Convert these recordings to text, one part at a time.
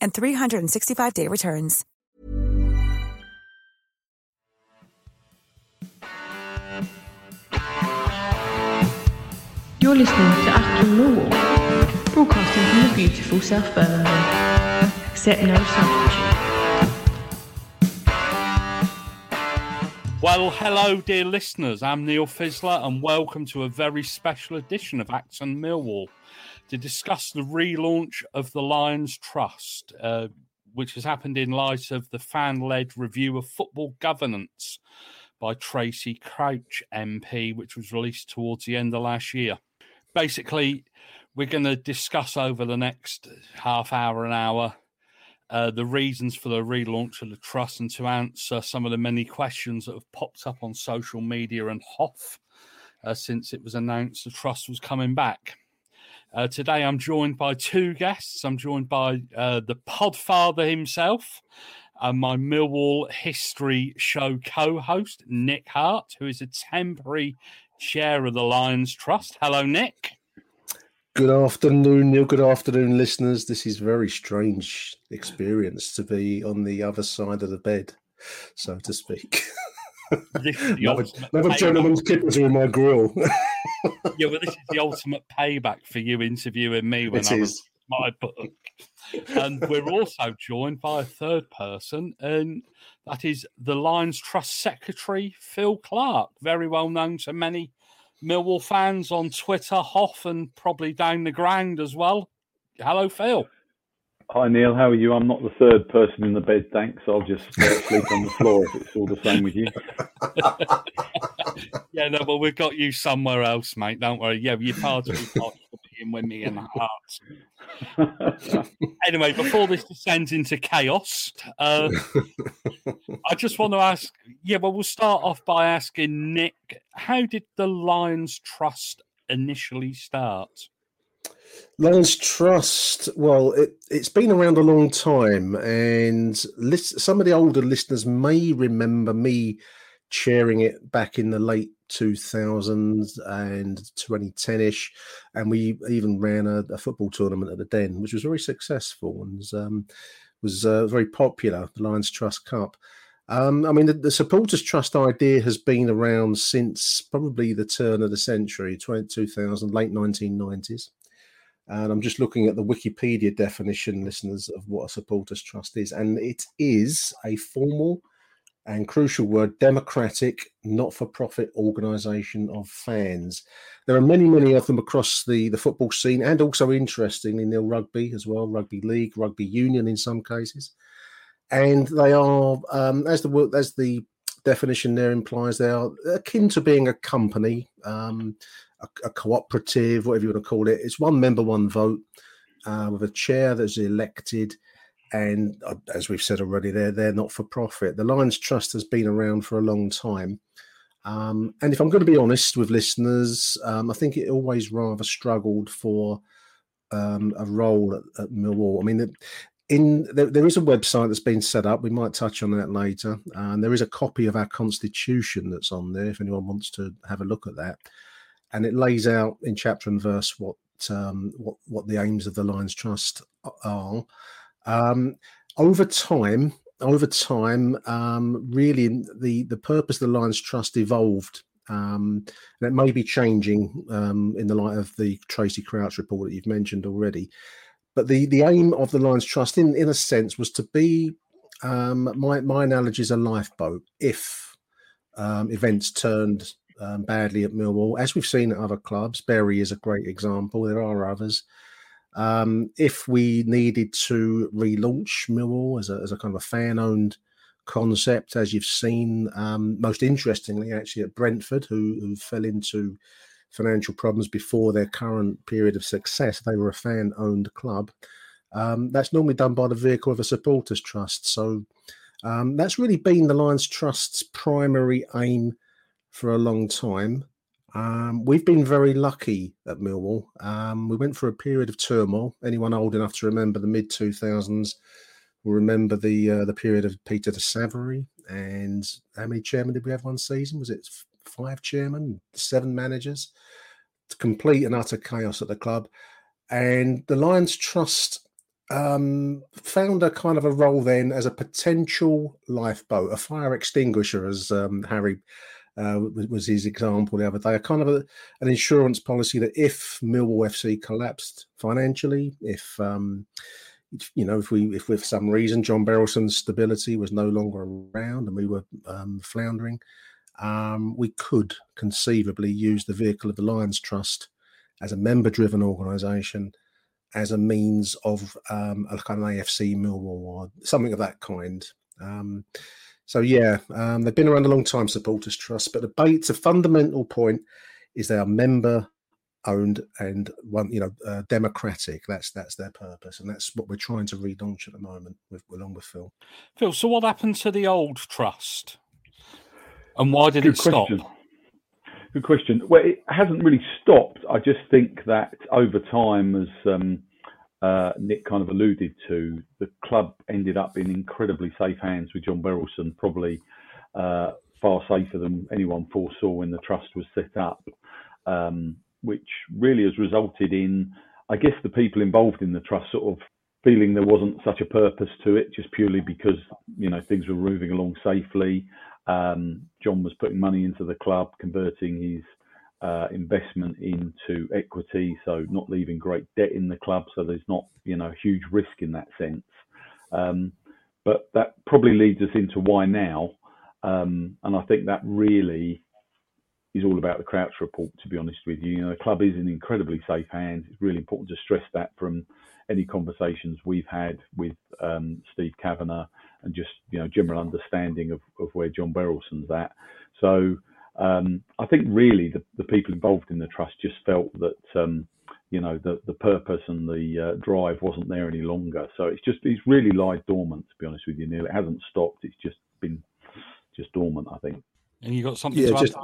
and 365-day returns. You're listening to Achtung Millwall, broadcasting from the beautiful South Birmingham. Accept no substitute. Well, hello, dear listeners. I'm Neil Fizzler, and welcome to a very special edition of Achtung Millwall to discuss the relaunch of the Lions Trust, uh, which has happened in light of the fan led review of football governance by Tracy Crouch MP, which was released towards the end of last year. Basically, we're going to discuss over the next half hour, an hour, uh, the reasons for the relaunch of the trust and to answer some of the many questions that have popped up on social media and Hoff uh, since it was announced the trust was coming back. Uh, today, I'm joined by two guests. I'm joined by uh, the Podfather himself, and my Millwall History Show co host, Nick Hart, who is a temporary chair of the Lions Trust. Hello, Nick. Good afternoon, Neil. Good afternoon, listeners. This is very strange experience to be on the other side of the bed, so to speak. another, gentleman's kippers are in my grill. yeah, well, this is the ultimate payback for you interviewing me when It I is. was my book. And we're also joined by a third person, and that is the Lions Trust Secretary, Phil Clark, very well known to many Millwall fans on Twitter, Hoff, and probably down the ground as well. Hello, Phil. Hi Neil, how are you? I'm not the third person in the bed, thanks. I'll just sleep on the floor if it's all the same with you. Yeah, no, but we've got you somewhere else, mate. Don't worry. Yeah, you're part of the part for being with me in the heart. anyway, before this descends into chaos, uh, I just want to ask. Yeah, well, we'll start off by asking Nick, how did the Lions Trust initially start? Lions Trust, well, it, it's been around a long time, and list, some of the older listeners may remember me chairing it back in the late 2000s and 2010 ish. And we even ran a, a football tournament at the Den, which was very successful and was, um, was uh, very popular, the Lions Trust Cup. Um, I mean, the, the Supporters Trust idea has been around since probably the turn of the century, 20, 2000, late 1990s. And I'm just looking at the Wikipedia definition, listeners, of what a supporters trust is. And it is a formal and crucial word democratic, not for profit organization of fans. There are many, many of them across the, the football scene and also, interestingly, Neil, rugby as well, rugby league, rugby union in some cases. And they are, um, as the as the definition there implies, they are akin to being a company, um, a, a cooperative, whatever you want to call it. It's one member, one vote, uh, with a chair that's elected. And uh, as we've said already, they're they're not for profit. The Lions Trust has been around for a long time. Um, and if I'm going to be honest with listeners, um, I think it always rather struggled for um, a role at, at Millwall. I mean, in there, there is a website that's been set up. We might touch on that later. And there is a copy of our constitution that's on there if anyone wants to have a look at that. And it lays out in chapter and verse what um, what what the aims of the Lions Trust are. Um, over time, over time, um, really the the purpose of the Lions Trust evolved. Um, and it may be changing um, in the light of the Tracy Crouch report that you've mentioned already. But the, the aim of the Lions Trust, in, in a sense, was to be Um, my my analogy is a lifeboat. If um, events turned um, badly at Millwall, as we've seen at other clubs, Bury is a great example. There are others. Um, if we needed to relaunch Millwall as a, as a kind of a fan owned concept, as you've seen, um, most interestingly, actually at Brentford, who, who fell into financial problems before their current period of success, they were a fan owned club. Um, that's normally done by the vehicle of a supporters trust. So um, that's really been the Lions Trust's primary aim for a long time. Um, we've been very lucky at Millwall. Um, we went through a period of turmoil. Anyone old enough to remember the mid 2000s will remember the uh, the period of Peter de Savary. And how many chairmen did we have one season? Was it five chairmen, seven managers? Complete and utter chaos at the club. And the Lions Trust um, found a kind of a role then as a potential lifeboat, a fire extinguisher, as um, Harry uh, was his example the other day. A kind of a, an insurance policy that if Millwall FC collapsed financially, if um, you know, if we if for some reason John Berylson's stability was no longer around and we were um, floundering, um, we could conceivably use the vehicle of the Lions Trust as a member-driven organisation as a means of um, a kind of AFC Millwall or something of that kind. Um, so yeah, um, they've been around a long time, Supporters Trust, but the bait's a fundamental point is they are member owned and one, you know, uh, democratic. That's that's their purpose, and that's what we're trying to relaunch at the moment with along with Phil. Phil, so what happened to the old trust, and why did Good it question. stop? Good question. Well, it hasn't really stopped. I just think that over time, as um, uh, Nick kind of alluded to, the club ended up in incredibly safe hands with John Berylson, probably uh, far safer than anyone foresaw when the trust was set up, um, which really has resulted in, I guess, the people involved in the trust sort of feeling there wasn't such a purpose to it, just purely because you know things were moving along safely. Um, John was putting money into the club, converting his uh, investment into equity, so not leaving great debt in the club. So there's not you know huge risk in that sense. Um, but that probably leads us into why now, um, and I think that really is all about the Crouch report. To be honest with you, you know the club is in incredibly safe hands. It's really important to stress that from any conversations we've had with um, Steve Kavanagh and just you know general understanding of, of where John Berylson's at. So um, I think really the, the people involved in the trust just felt that um, you know the the purpose and the uh, drive wasn't there any longer. So it's just it's really lied dormant to be honest with you, Neil. It hasn't stopped. It's just been just dormant. I think. And you got something yeah, just,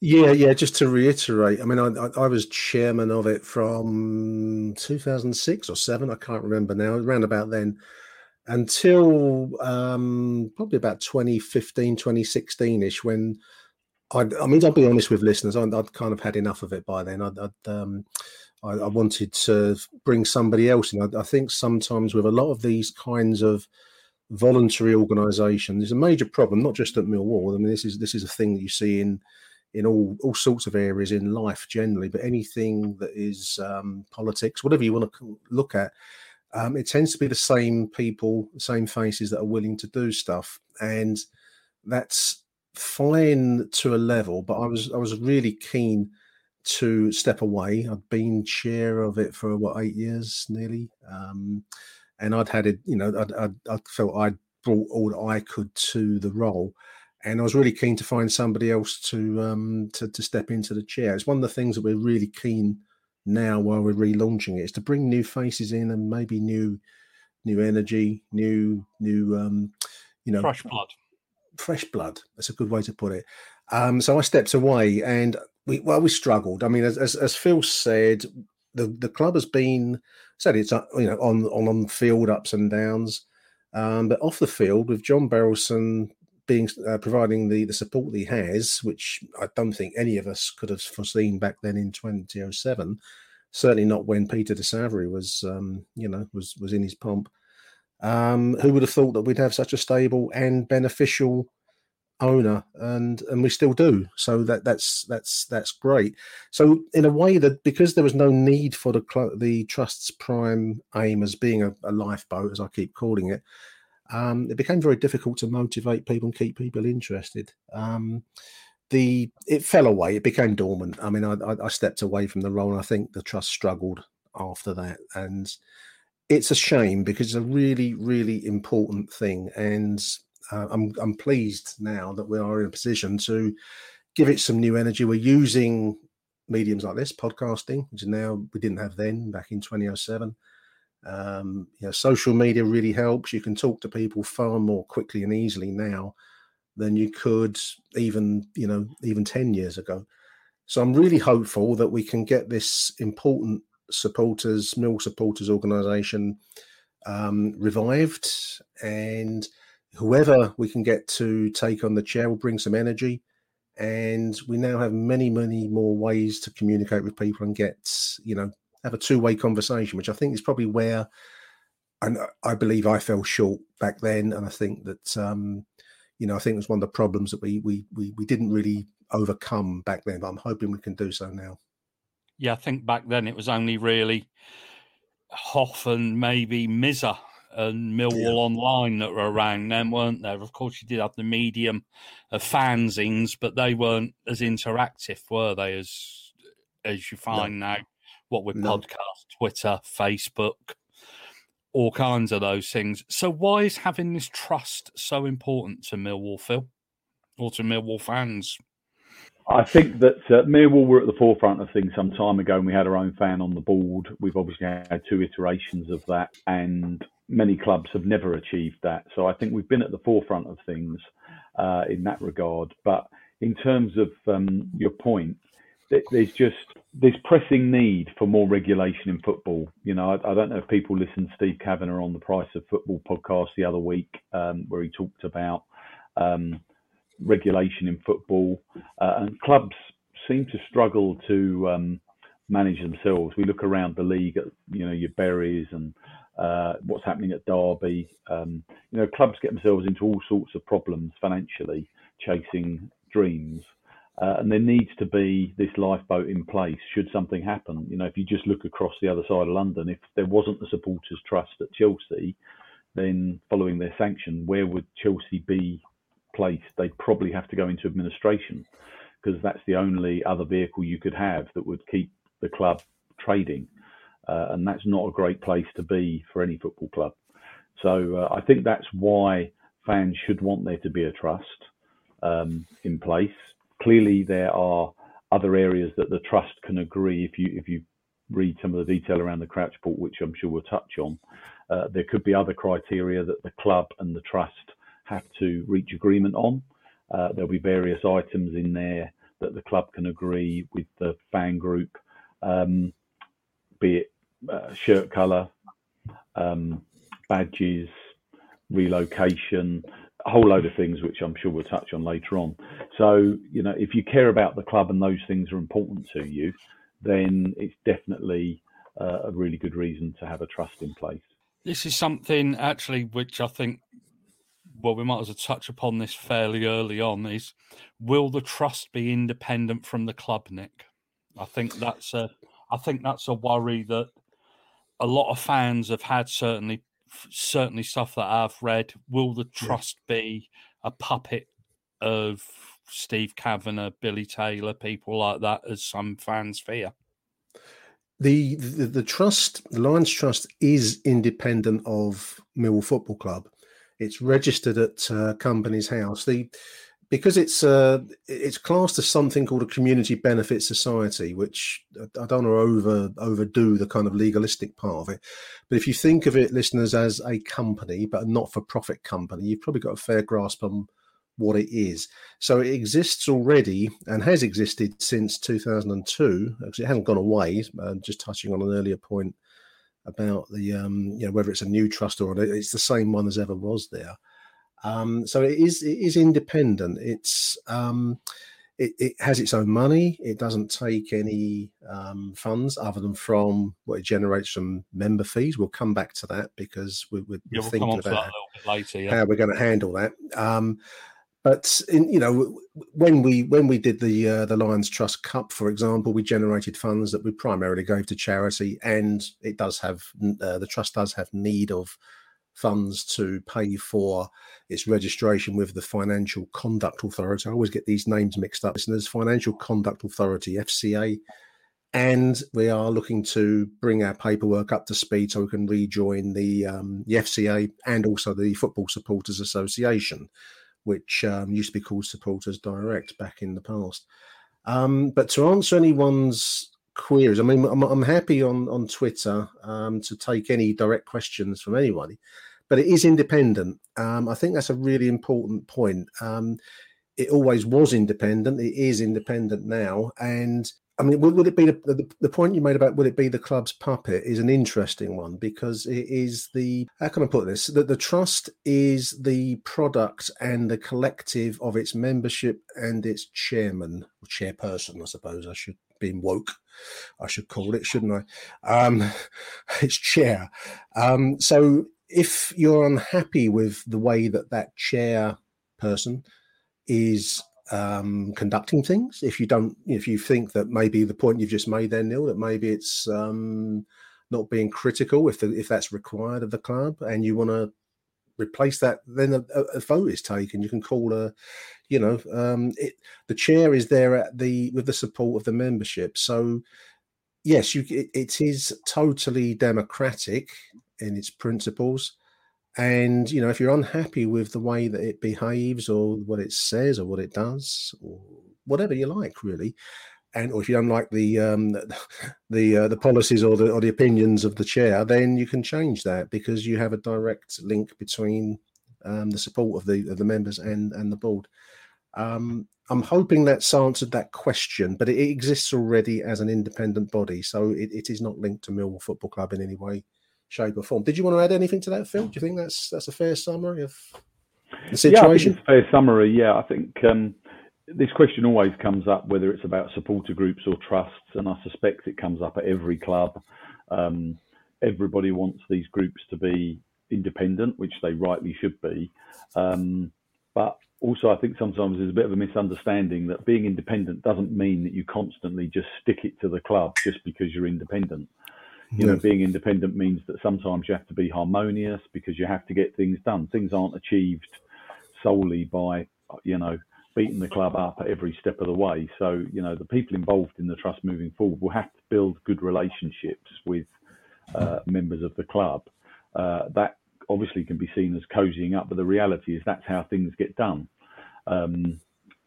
Yeah, yeah. Just to reiterate, I mean, I, I, I, was chairman of it from 2006 or seven. I can't remember now. Around about then, until um, probably about 2015, 2016 ish, when I'd, i mean, I'll be honest with listeners. I'd, I'd, kind of had enough of it by then. I'd, I'd um, I, I, wanted to bring somebody else in. I, I, think sometimes with a lot of these kinds of voluntary organisations, there's a major problem. Not just at Millwall. I mean, this is this is a thing that you see in in all all sorts of areas in life generally. But anything that is um, politics, whatever you want to look at, um, it tends to be the same people, same faces that are willing to do stuff, and that's fine to a level, but I was I was really keen to step away. I'd been chair of it for what eight years nearly, um, and I'd had it. You know, I'd, I'd, I felt I'd brought all that I could to the role, and I was really keen to find somebody else to um, to, to step into the chair. It's one of the things that we're really keen now while we're relaunching it is to bring new faces in and maybe new new energy, new new um, you know fresh blood fresh blood. That's a good way to put it. Um, so I stepped away, and we well we struggled. I mean, as as, as Phil said, the the club has been said it's uh, you know on on on field ups and downs, um, but off the field with John Berylson being uh, providing the the support he has, which I don't think any of us could have foreseen back then in 2007. Certainly not when Peter de Savary was um, you know was was in his pomp. Um, who would have thought that we'd have such a stable and beneficial owner, and and we still do. So that that's that's that's great. So in a way that because there was no need for the the trust's prime aim as being a, a lifeboat, as I keep calling it, um, it became very difficult to motivate people and keep people interested. Um, the it fell away. It became dormant. I mean, I, I, stepped away from the role, and I think the trust struggled after that. And it's a shame because it's a really, really important thing. And uh, I'm I'm pleased now that we are in a position to give it some new energy. We're using mediums like this, podcasting, which now we didn't have then back in 2007. Um, you know, social media really helps. You can talk to people far more quickly and easily now than you could even, you know, even 10 years ago. So I'm really hopeful that we can get this important supporters, Mill supporters organisation um, revived, and whoever we can get to take on the chair will bring some energy. And we now have many, many more ways to communicate with people and get, you know, have a two-way conversation, which I think is probably where, and I believe I fell short back then, and I think that, um, you know, I think it was one of the problems that we we we we didn't really overcome back then. But I'm hoping we can do so now. Yeah, I think back then it was only really Hoff and maybe Mizzer and Millwall yeah. Online that were around then, weren't there? Of course, you did have the medium of fanzines, but they weren't as interactive, were they? As as you find no. now what with no. podcast, Twitter, Facebook, all kinds of those things. So why is having this trust so important to Millwall, Phil, or to Millwall fans? I think that uh, Millwall were at the forefront of things some time ago, and we had our own fan on the board. We've obviously had two iterations of that, and many clubs have never achieved that. So I think we've been at the forefront of things uh, in that regard. But in terms of um, your point, there's just this pressing need for more regulation in football. You know, I, I, don't know if people listened to Steve Kavanagh on the Price of Football podcast the other week, um, where he talked about um, regulation in football, uh, and clubs seem to struggle to um, manage themselves. We look around the league at you know your Burys and uh, what's happening at Derby. Um, you know, clubs get themselves into all sorts of problems financially, chasing dreams. Uh, and there needs to be this lifeboat in place should something happen. You know, if you just look across the other side of London, if there wasn't the supporters' trust at Chelsea, then following their sanction, where would Chelsea be placed? They'd probably have to go into administration because that's the only other vehicle you could have that would keep the club trading. Uh, and that's not a great place to be for any football club. So uh, I think that's why fans should want there to be a trust um, in place clearly there are other areas that the trust can agree if you if you read some of the detail around the Crouchport, which I'm sure we'll touch on. Uh, there could be other criteria that the club and the trust have to reach agreement on. Uh, there'll be various items in there that the club can agree with the fan group, um, be it uh, shirt colour, um, badges, relocation, a whole load of things which I'm sure we'll touch on later on. So, you know, if you care about the club and those things are important to you, then it's definitely uh, a really good reason to have a trust in place. This is something actually which I think, well, we might as well touch upon this fairly early on. Is will the trust be independent from the club, Nick? I think that's a, I think that's a worry that a lot of fans have had certainly certainly stuff that I've read. Will the trust be a puppet of Steve Kavanagh, Billy Taylor, people like that, as some fans fear? The, the, the trust, the Lions Trust, is independent of Millwall Football Club. It's registered at uh, Companies House. The because it's uh, it's classed as something called a community benefit society, which I don't want to over overdo the kind of legalistic part of it. But if you think of it, listeners, as a company, but a not for profit company, you've probably got a fair grasp on what it is. So it exists already and has existed since 2002. Actually, it hasn't gone away. Uh, just touching on an earlier point about the um, you know whether it's a new trust or it's the same one as ever was there. Um, so it is it is independent. It's um, it, it, has its own money. It doesn't take any um, funds other than from what it generates from member fees. We'll come back to that because we're, we're yeah, we'll thinking about later, yeah. how we're going to handle that. Um, but in, you know, when we when we did the uh, the Lions Trust Cup, for example, we generated funds that we primarily gave to charity, and it does have uh, the trust does have need of funds to pay for its registration with the Financial Conduct Authority. I always get these names mixed up. There's Financial Conduct Authority, FCA, and we are looking to bring our paperwork up to speed so we can rejoin the um, the FCA and also the Football Supporters Association, which um, used to be called Supporters Direct back in the past. Um, but to answer anyone's queries, I mean, I'm, I'm happy on on Twitter um, to take any direct questions from anybody, but it is independent. Um, I think that's a really important point. Um, it always was independent. It is independent now, and I mean, would, would it be the, the, the, point you made about would it be the club's puppet is an interesting one because it is the how can I put this that the trust is the product and the collective of its membership and its chairman or chairperson, I suppose I should be woke, I should call it, shouldn't I? Um, its chair. Um, so if you're unhappy with the way that that chair person is um, conducting things. If you don't, if you think that maybe the point you've just made there, Neil, that maybe it's um, not being critical if the, if that's required of the club, and you want to replace that, then a, a, vote is taken. You can call a, you know, um, it, the chair is there at the with the support of the membership. So yes, you it, it is totally democratic in its principles. And you know, if you're unhappy with the way that it behaves or what it says or what it does or whatever you like, really, and or if you don't like the um, the uh, the policies or the or the opinions of the chair, then you can change that because you have a direct link between um, the support of the of the members and and the board. Um, I'm hoping that's answered that question, but it, it, exists already as an independent body, so it, it is not linked to Millwall Football Club in any way shape, or form. Did you want to add anything to that, Phil? Do you think that's that's a fair summary of the situation? Yeah, fair summary. Yeah, I think um, this question always comes up whether it's about supporter groups or trusts, and I suspect it comes up at every club. Um, everybody wants these groups to be independent, which they rightly should be. Um, but also, I think sometimes there's a bit of a misunderstanding that being independent doesn't mean that you constantly just stick it to the club just because you're independent. You know, being independent means that sometimes you have to be harmonious because you have to get things done. Things aren't achieved solely by, you know, beating the club up at every step of the way. So, you know, the people involved in the trust moving forward will have to build good relationships with uh, members of the club. Uh, that obviously can be seen as cozying up, but the reality is that's how things get done. Um,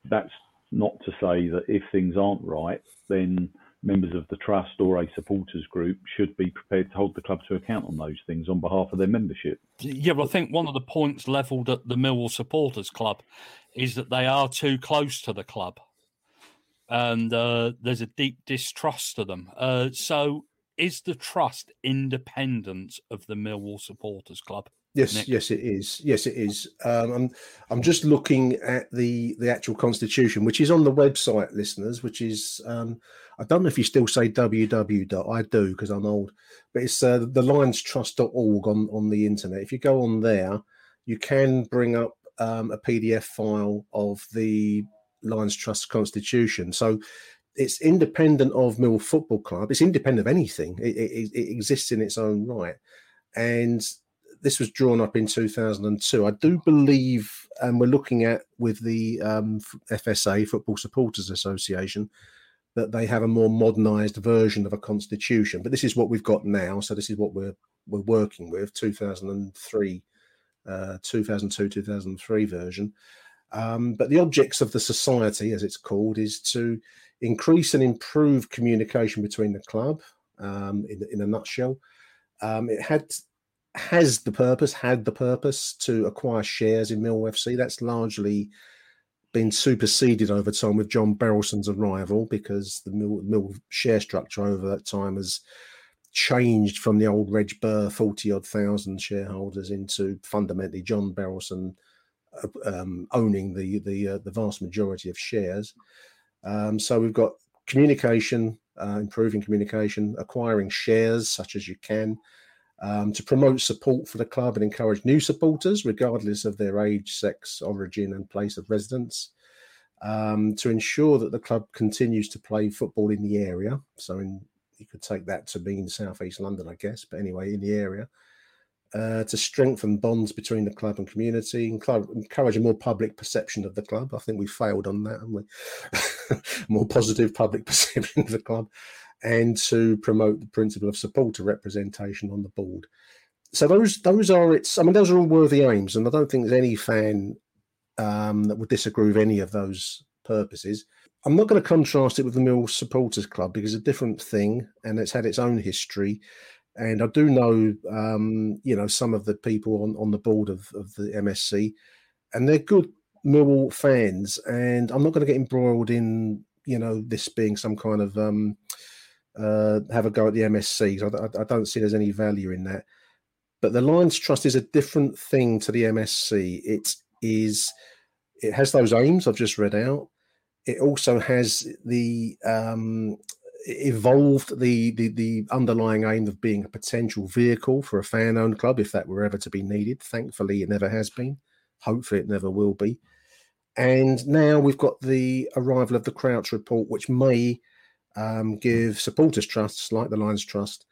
that's not to say that if things aren't right, then members of the trust or a supporters group should be prepared to hold the club to account on those things on behalf of their membership. Yeah, well, I think one of the points levelled at the Millwall Supporters Club is that they are too close to the club, and uh, there's a deep distrust of them. Uh, so, is the trust independent of the Millwall Supporters Club? Yes, Nick? yes, it is. Yes, it is. Um, I'm I'm just looking at the the actual constitution, which is on the website, listeners. Which is um, I don't know if you still say www. I do because I'm old, but it's uh, the lionstrust.org on on the internet. If you go on there, you can bring up um, a PDF file of the Lions Trust Constitution. So it's independent of Mill Football Club. It's independent of anything. It, it, it exists in its own right, and this was drawn up in 2002. I do believe, and we're looking at with the um, FSA, Football Supporters Association, that they have a more modernized version of a constitution. But this is what we've got now. So this is what we're we're working with 2003, uh, 2002, 2003 version. Um, but the objects of the society, as it's called, is to increase and improve communication between the club. Um, in, in a nutshell, um, it had has the purpose, had the purpose to acquire shares in Mill FC. That's largely been superseded over time with John Berylson's arrival because the Mill, Mill share structure over that time has changed from the old Reg Burr 40 odd thousand shareholders into fundamentally John Berylson uh, um, owning the the uh, the vast majority of shares. Um, so we've got communication, uh, improving communication, acquiring shares such as you can, um, to promote support for the club and encourage new supporters, regardless of their age, sex, origin, and place of residence. Um, to ensure that the club continues to play football in the area. So, in, you could take that to mean Southeast London, I guess, but anyway, in the area. uh, to strengthen bonds between the club and community, encourage a more public perception of the club. I think we failed on that, haven't we? more positive public perception of the club, and to promote the principle of supporter representation on the board. So those those are its. I mean, those are all worthy aims, and I don't think there's any fan um, that would disagree with any of those purposes. I'm not going to contrast it with the Mill Supporters Club because it's a different thing and it's had its own history. And I do know, um, you know, some of the people on, on the board of, of the MSC, and they're good Millwall fans. And I'm not going to get embroiled in, you know, this being some kind of um, uh, have a go at the MSC. I, I, I don't see there's any value in that. But the Lions Trust is a different thing to the MSC. It is, it has those aims I've just read out it also has the um, evolved the, the the underlying aim of being a potential vehicle for a fan-owned club if that were ever to be needed. Thankfully, it never has been. Hopefully, it never will be. And now we've got the arrival of the Crouch report, which may um, give supporters trusts like the Lions Trust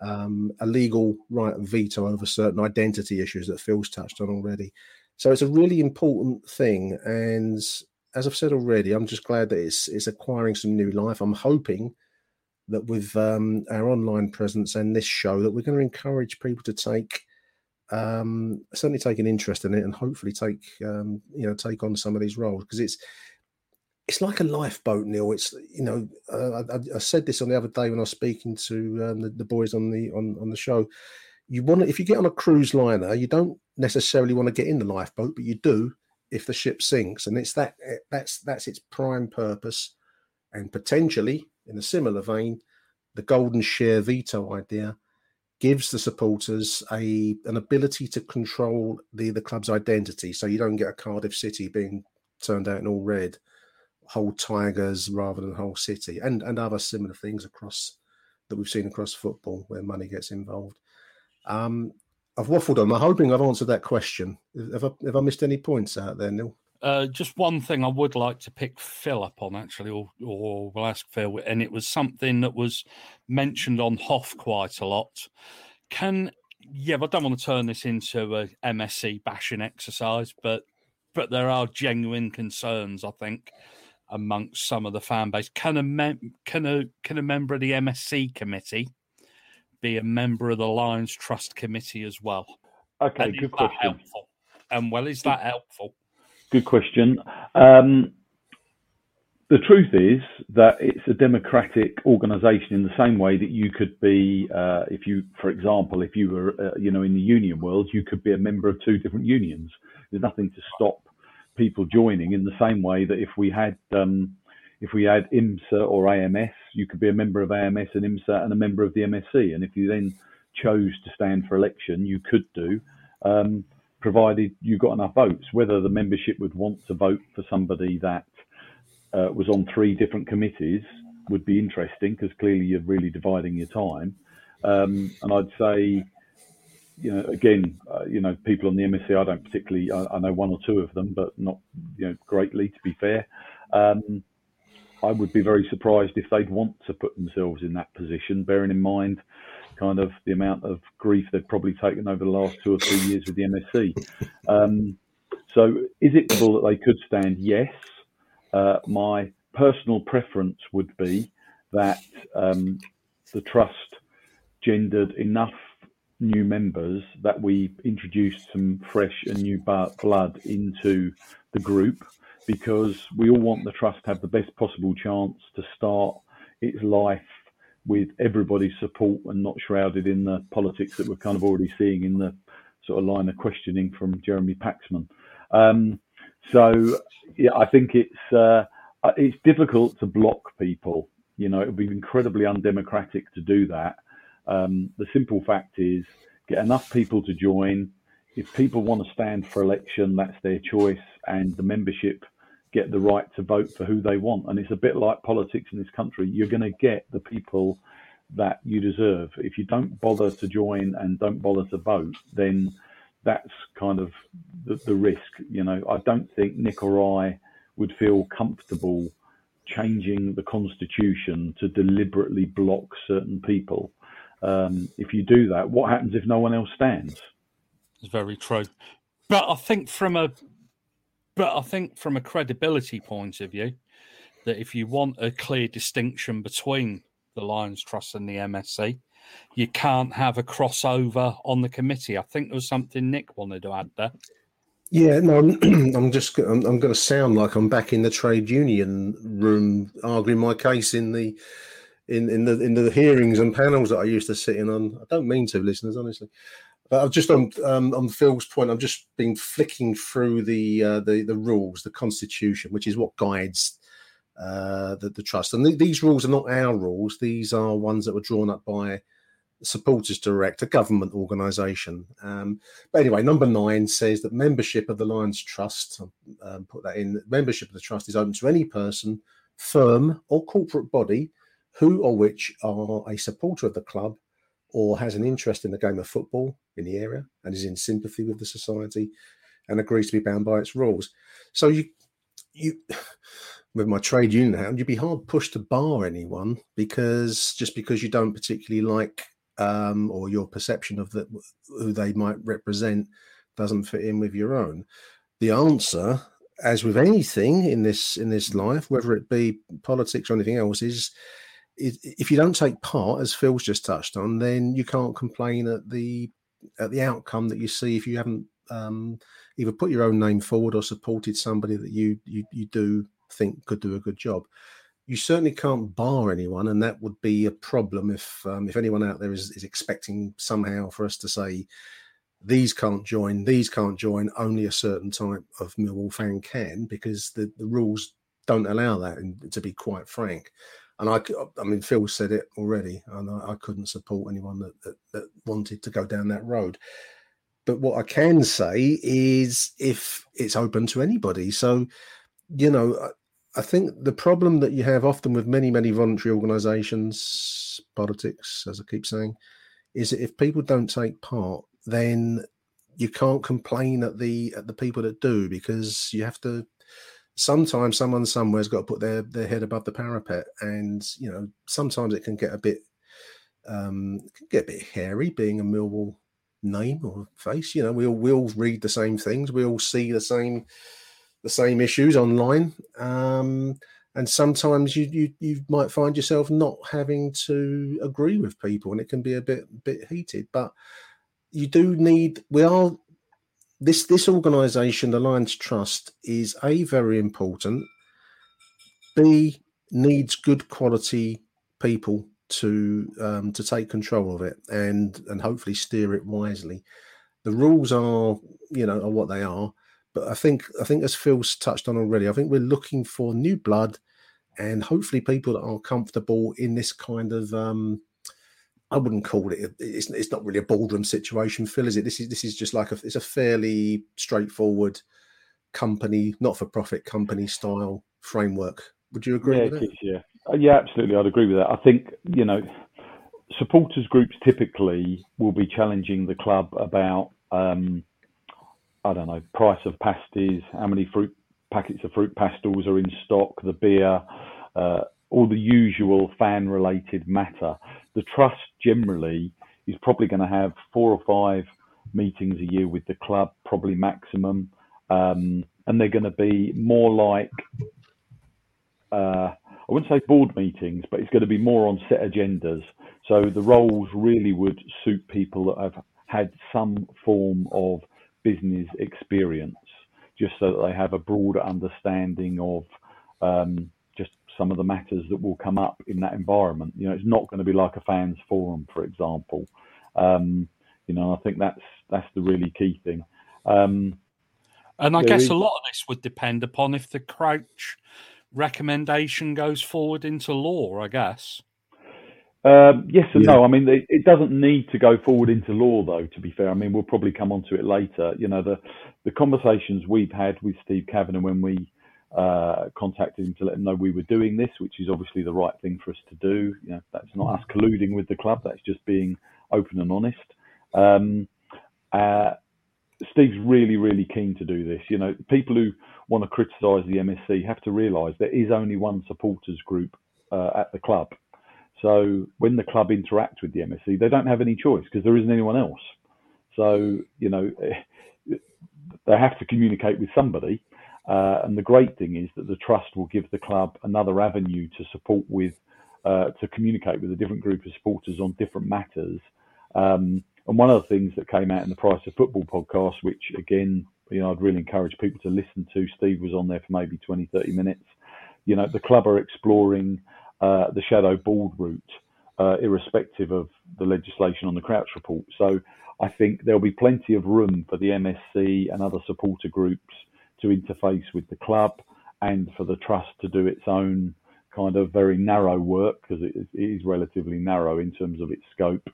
um, a legal right of veto over certain identity issues that Phil's touched on already. So it's a really important thing, and as I've said already, I'm just glad that it's it's acquiring some new life. I'm hoping that with um, our online presence and this show, that we're going to encourage people to take um, certainly take an interest in it and hopefully take um, you know take on some of these roles because it's it's like a lifeboat, Neil. It's you know uh, I, I, said this on the other day when I was speaking to um, the, the, boys on the on on the show. You want if you get on a cruise liner, you don't necessarily want to get in the lifeboat, but you do if the ship sinks, and it's that eh, that's that's its prime purpose, and potentially in a similar vein, the golden share veto idea gives the supporters a an ability to control the the club's identity, so you don't get a Cardiff City being turned out in all red, Hull Tigers rather than Hull City, and and other similar things across that we've seen across football where money gets involved. Um, I've waffled on. I'm hoping I've answered that question. Have I, have I missed any points out there, Neil? Uh, just one thing I would like to pick Phil up on, actually, or, or we'll ask Phil, and it was something that was mentioned on Hoff quite a lot. Can yeah, I don't want to turn this into a MSC bashing exercise, but but there are genuine concerns, I think, amongst some of the fan base. Can a mem- can a can a member of the MSC committee be a member of the Lions Trust Committee as well? Okay, and good question. Helpful? And well, is that helpful? Good question. Um, the truth is that it's a democratic organisation in the same way that you could be, uh, if you, for example, if you were, uh, you know, in the union world, you could be a member of two different unions. There's nothing to stop people joining in the same way that if we had um, if we had IMSA or AMS, you could be a member of AMS and IMSA and a member of the MSC. And if you then chose to stand for election, you could do, um, provided you got enough votes. Whether the membership would want to vote for somebody that uh, was on three different committees would be interesting because clearly you're really dividing your time. Um, and I'd say, you know, again, uh, you know, people on the MSC, I don't particularly, I, I, know one or two of them, but not, you know, greatly to be fair. Um, I would be very surprised if they'd want to put themselves in that position, bearing in mind kind of the amount of grief they've probably taken over the last two or three years with the MSC. Um, so, is it possible that they could stand? Yes. Uh, my personal preference would be that um, the trust gendered enough new members that we introduced some fresh and new blood into the group because we all want the trust to have the best possible chance to start its life with everybody's support and not shrouded in the politics that we're kind of already seeing in the sort of line of questioning from Jeremy Paxman. Um, so yeah, I think it's uh, it's difficult to block people. You know, it would be incredibly undemocratic to do that. Um, the simple fact is, get enough people to join. If people want to stand for election, that's their choice, and the membership get the right to vote for who they want. And it's a bit like politics in this country. You're going to get the people that you deserve. If you don't bother to join and don't bother to vote, then that's kind of the, the risk. You know, I don't think Nick or I would feel comfortable changing the constitution to deliberately block certain people. Um, if you do that, what happens if no one else stands? It's very true. But I think from a but I think from a credibility point of view, that if you want a clear distinction between the Lions Trust and the MSC, you can't have a crossover on the committee. I think there was something Nick wanted to add there. Yeah, no, I'm, I'm just I'm, I'm going to sound like I'm back in the trade union room arguing my case in the in in the in the hearings and panels that I used to sit in on. I don't mean to, listeners, honestly. But I've just on um, on Phil's point. I've just been flicking through the uh, the the rules, the constitution, which is what guides uh, the, the trust. And th- these rules are not our rules; these are ones that were drawn up by Supporters Direct, a government organisation. Um, but anyway, number nine says that membership of the Lions Trust, um, put that in, membership of the trust is open to any person, firm, or corporate body who or which are a supporter of the club or has an interest in the game of football in the area and is in sympathy with the society and agrees to be bound by its rules. So you you with my trade union hat, you'd be hard pushed to bar anyone because just because you don't particularly like um, or your perception of the, who they might represent doesn't fit in with your own. The answer, as with anything in this in this life, whether it be politics or anything else, is if you don't take part, as Phil's just touched on, then you can't complain at the at the outcome that you see if you haven't um, either put your own name forward or supported somebody that you you, you do think could do a good job. You certainly can't bar anyone, and that would be a problem if um, if anyone out there is, is expecting somehow for us to say these can't join, these can't join, only a certain type of Millwall fan can, because the, the rules don't allow that. And to be quite frank, and I, I mean, Phil said it already, and I, I couldn't support anyone that, that, that wanted to go down that road. But what I can say is, if it's open to anybody, so you know, I think the problem that you have often with many, many voluntary organisations, politics, as I keep saying, is that if people don't take part, then you can't complain at the at the people that do because you have to sometimes someone somewhere's got to put their their head above the parapet, and you know sometimes it can get a bit um, can get a bit hairy being a Millwall name or face. You know, we all we all read the same things, we all see the same the same issues online. Um, and sometimes you, you you might find yourself not having to agree with people and it can be a bit bit heated but you do need we are this this organisation, the Lions Trust, is a very important. B needs good quality people to um, to take control of it and and hopefully steer it wisely. The rules are you know are what they are, but I think I think as Phil's touched on already, I think we're looking for new blood and hopefully people that are comfortable in this kind of um, I wouldn't call it. It's, it's not really a boardroom situation, Phil, is it? This is this is just like a it's a fairly straightforward company, not for profit company style framework. Would you agree? Yeah, with that? yeah, uh, yeah, absolutely. I'd agree with that. I think you know, supporters groups typically will be challenging the club about um, I don't know price of pasties, how many fruit packets of fruit pastels are in stock, the beer. Uh, all the usual fan related matter the trust generally is probably going to have four or five meetings a year with the club, probably maximum, um, and they're going to be more like uh, I wouldn't say board meetings, but it's going to be more on set agendas. So the roles really would suit people that have had some form of business experience, just so that they have a broader understanding of um, some of the matters that will come up in that environment. You know, it's not going to be like a fans forum, for example. Um, you know, I think that's that's the really key thing. Um, and I guess is... a lot of this would depend upon if the Crouch recommendation goes forward into law. I guess. Um, yes and yeah. no. I mean, it, it, doesn't need to go forward into law, though. To be fair, I mean, we'll probably come onto it later. You know, the the conversations we've had with Steve Kavanagh when we uh, contacted him to let him know we were doing this, which is obviously the right thing for us to do. You know, that's not us colluding with the club. That's just being open and honest. Um, uh, Steve's really, really keen to do this. You know, people who want to criticise the MSC have to realise there is only one supporters group uh, at the club. So when the club interact with the MSC, they don't have any choice because there isn't anyone else. So, you know, they have to communicate with somebody. Uh, and the great thing is that the trust will give the club another avenue to support with, uh, to communicate with a different group of supporters on different matters. Um, and one of the things that came out in the Price of Football podcast, which again, you know, I'd really encourage people to listen to. Steve was on there for maybe 20, 30 minutes. You know, the club are exploring uh, the shadow board route, uh, irrespective of the legislation on the Crouch report. So I think there'll be plenty of room for the MSC and other supporter groups to interface with the club and for the trust to do its own kind of very narrow work because it is relatively narrow in terms of its scope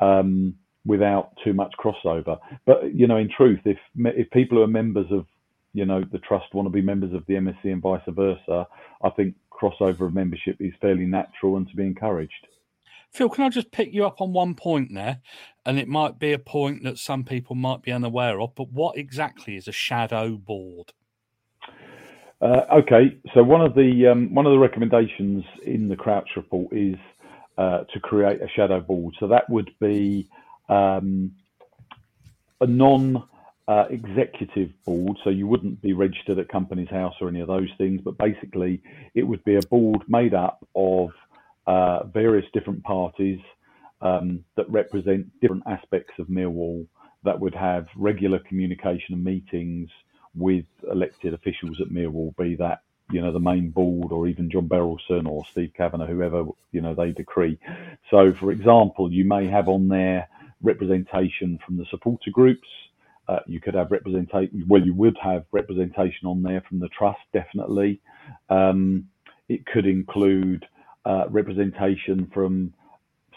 um, without too much crossover. But you know, in truth, if if people who are members of you know the trust want to be members of the MSC and vice versa, I think crossover of membership is fairly natural and to be encouraged. Phil, can I just pick you up on one point there? And it might be a point that some people might be unaware of, but what exactly is a shadow board? Uh, okay, so one of the um, one of the recommendations in the Crouch report is uh, to create a shadow board. So that would be um, a non uh, executive board, so you wouldn't be registered at Companies House or any of those things, but basically it would be a board made up of uh, various different parties um, that represent different aspects of Millwall that would have regular communication and meetings with elected officials at Millwall, be that you know the main board or even John Berylson or Steve Kavanagh, whoever you know they decree. So, for example, you may have on there representation from the supporter groups. Uh, you could have representation. Well, you would have representation on there from the trust, definitely. Um, it could include uh, representation from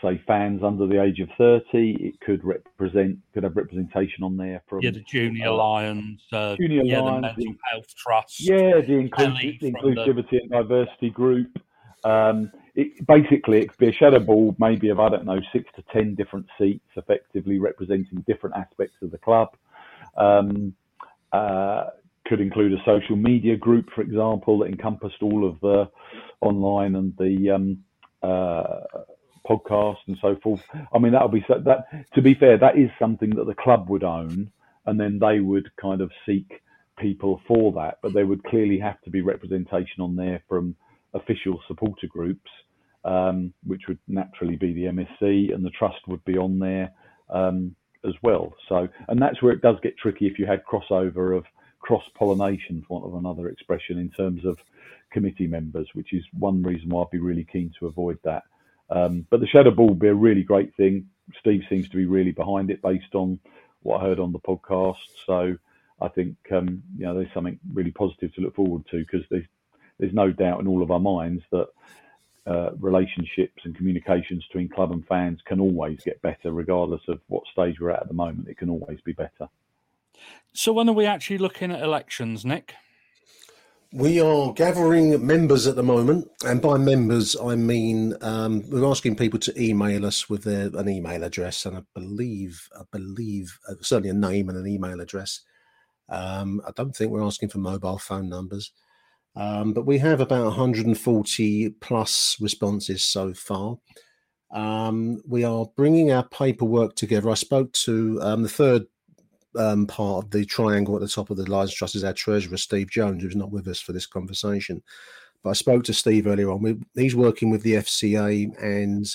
say fans under the age of 30 it could represent could have representation on there from yeah the junior uh, lions uh, junior yeah, lions the mental health trust yeah the, inclus- the inclusivity the... and diversity group. Um, it, basically it could be a shadow board maybe of i don't know six to ten different seats effectively representing different aspects of the club. Um, uh, could include a social media group for example that encompassed all of the online and the um, uh, podcast and so forth. I mean, that'll be so, that. To be fair, that is something that the club would own, and then they would kind of seek people for that. But there would clearly have to be representation on there from official supporter groups, um, which would naturally be the MSC, and the trust would be on there um, as well. So, and that's where it does get tricky if you had crossover of cross pollination, for want of another expression, in terms of committee members, which is one reason why I'd be really keen to avoid that. Um, but the shadow board will be a really great thing. Steve seems to be really behind it based on what I heard on the podcast. So I think um, you know there's something really positive to look forward to because there's there's no doubt in all of our minds that uh, relationships and communications between club and fans can always get better, regardless of what stage we're at at the moment. It can always be better. So when are we actually looking at elections, Nick? We are gathering members at the moment, and by members I mean um, we're asking people to email us with their, an email address, and I believe, I believe, uh, certainly a name and an email address. Um, I don't think we're asking for mobile phone numbers, um, but we have about 140 plus responses so far. Um, we are bringing our paperwork together. I spoke to um, the third um, part of the triangle at the top of the Lions Trust is our treasurer, Steve Jones, who's not with us for this conversation. But I spoke to Steve earlier on. We, he's working with the FCA and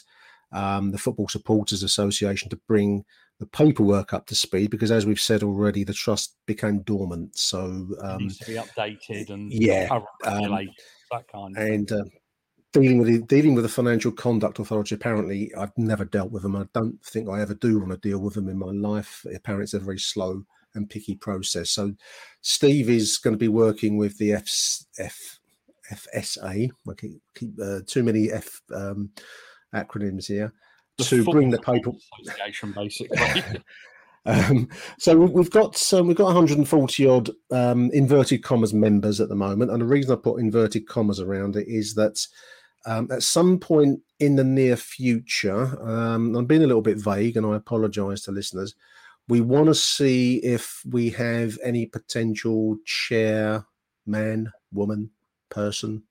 um, the Football Supporters Association to bring the paperwork up to speed because, as we've said already, the trust became dormant. So um, it needs to be updated and yeah, um, that kind. Of and uh, dealing with the, dealing with the financial conduct authority. Apparently, I've never dealt with them. I don't think I ever do want to deal with them in my life. Apparently, it's a very slow and picky process. So, Steve is going to be working with the F, F, FSA. I keep, keep uh, too many F um, acronyms here the to bring the paper association basically. Um, so we've got um, we've got 140 odd um, inverted commas members at the moment, and the reason I put inverted commas around it is that um, at some point in the near future, um, I'm being a little bit vague and I apologize to listeners. We want to see if we have any potential chair, man, woman, person,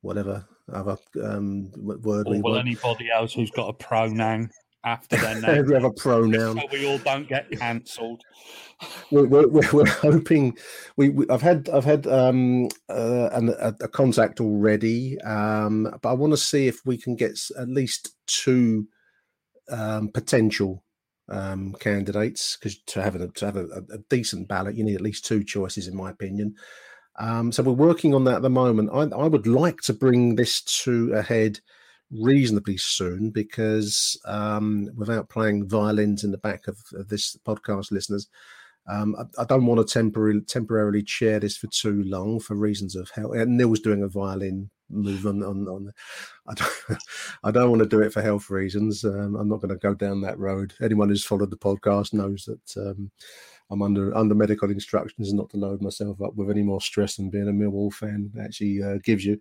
whatever other um, word. Or will anybody else who's got a pronoun after their name. we have a pronoun. so we all don't get cancelled. We're, we're, we're, hoping. We, we, I've had I've had um, uh, an, a, a, contact already, um, but I want to see if we can get at least two um, potential um, candidates because to have a to have a, a, decent ballot, you need at least two choices, in my opinion. Um, so we're working on that at the moment. I, I would like to bring this to a head reasonably soon because um, without playing violins in the back of, of this podcast, listeners, um, I, I, don't want to temporarily temporarily chair this for too long for reasons of health. Neil's doing a violin move on on. on I don't, I don't want to do it for health reasons. Um, I'm not going to go down that road. Anyone who's followed the podcast knows that um, I'm under under medical instructions not to load myself up with any more stress than being a Millwall fan actually uh, gives you.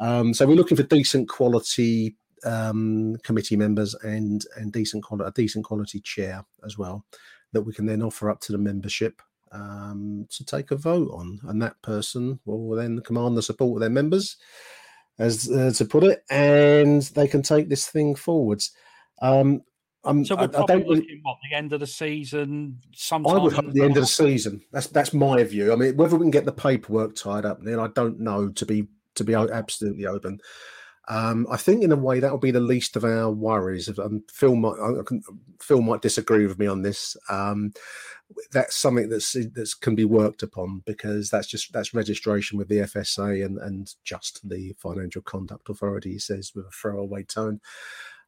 Um, so we're looking for decent quality um, committee members and and decent quality a decent quality chair as well that we can then offer up to the membership um, to take a vote on, and that person will then command the support of their members, as uh, to put it, and they can take this thing forwards. Um, I'm, so we're I, probably I don't looking what the end of the season. Sometime I would hope the end of the season. That's that's my view. I mean, whether we can get the paperwork tied up, then I don't know. To be to be absolutely open, um, I think in a way that will be the least of our worries. Um, Phil might Phil might disagree with me on this. Um, that's something that's that can be worked upon because that's just that's registration with the FSA and and just the Financial Conduct Authority. He says with a throwaway tone.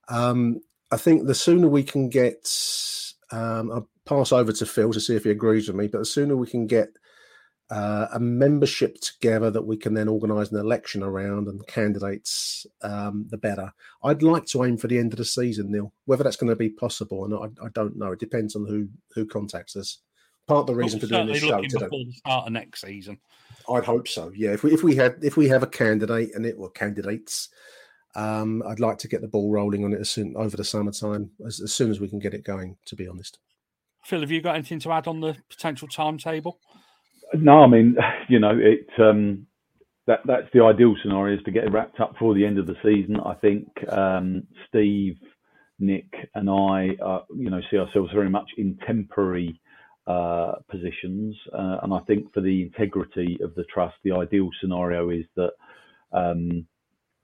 Um, I think the sooner we can get, um, I'll pass over to Phil to see if he agrees with me. But the sooner we can get uh, a membership together that we can then organise an election around and candidates, um, the better. I'd like to aim for the end of the season, Neil. Whether that's going to be possible or not, I, I don't know. It depends on who who contacts us. Part of the reason for doing this show today. Before the start of next season. I'd hope so. Yeah, if we if we had if we have a candidate and it were candidates, um, I'd like to get the ball rolling on it as soon over the summertime as, as soon as we can get it going. To be honest, Phil, have you got anything to add on the potential timetable? No, I mean, you know, it um, that that's the ideal scenario is to get it wrapped up for the end of the season. I think um, Steve, Nick, and I, uh, you know, see ourselves very much in temporary uh, positions, uh, and I think for the integrity of the trust, the ideal scenario is that um,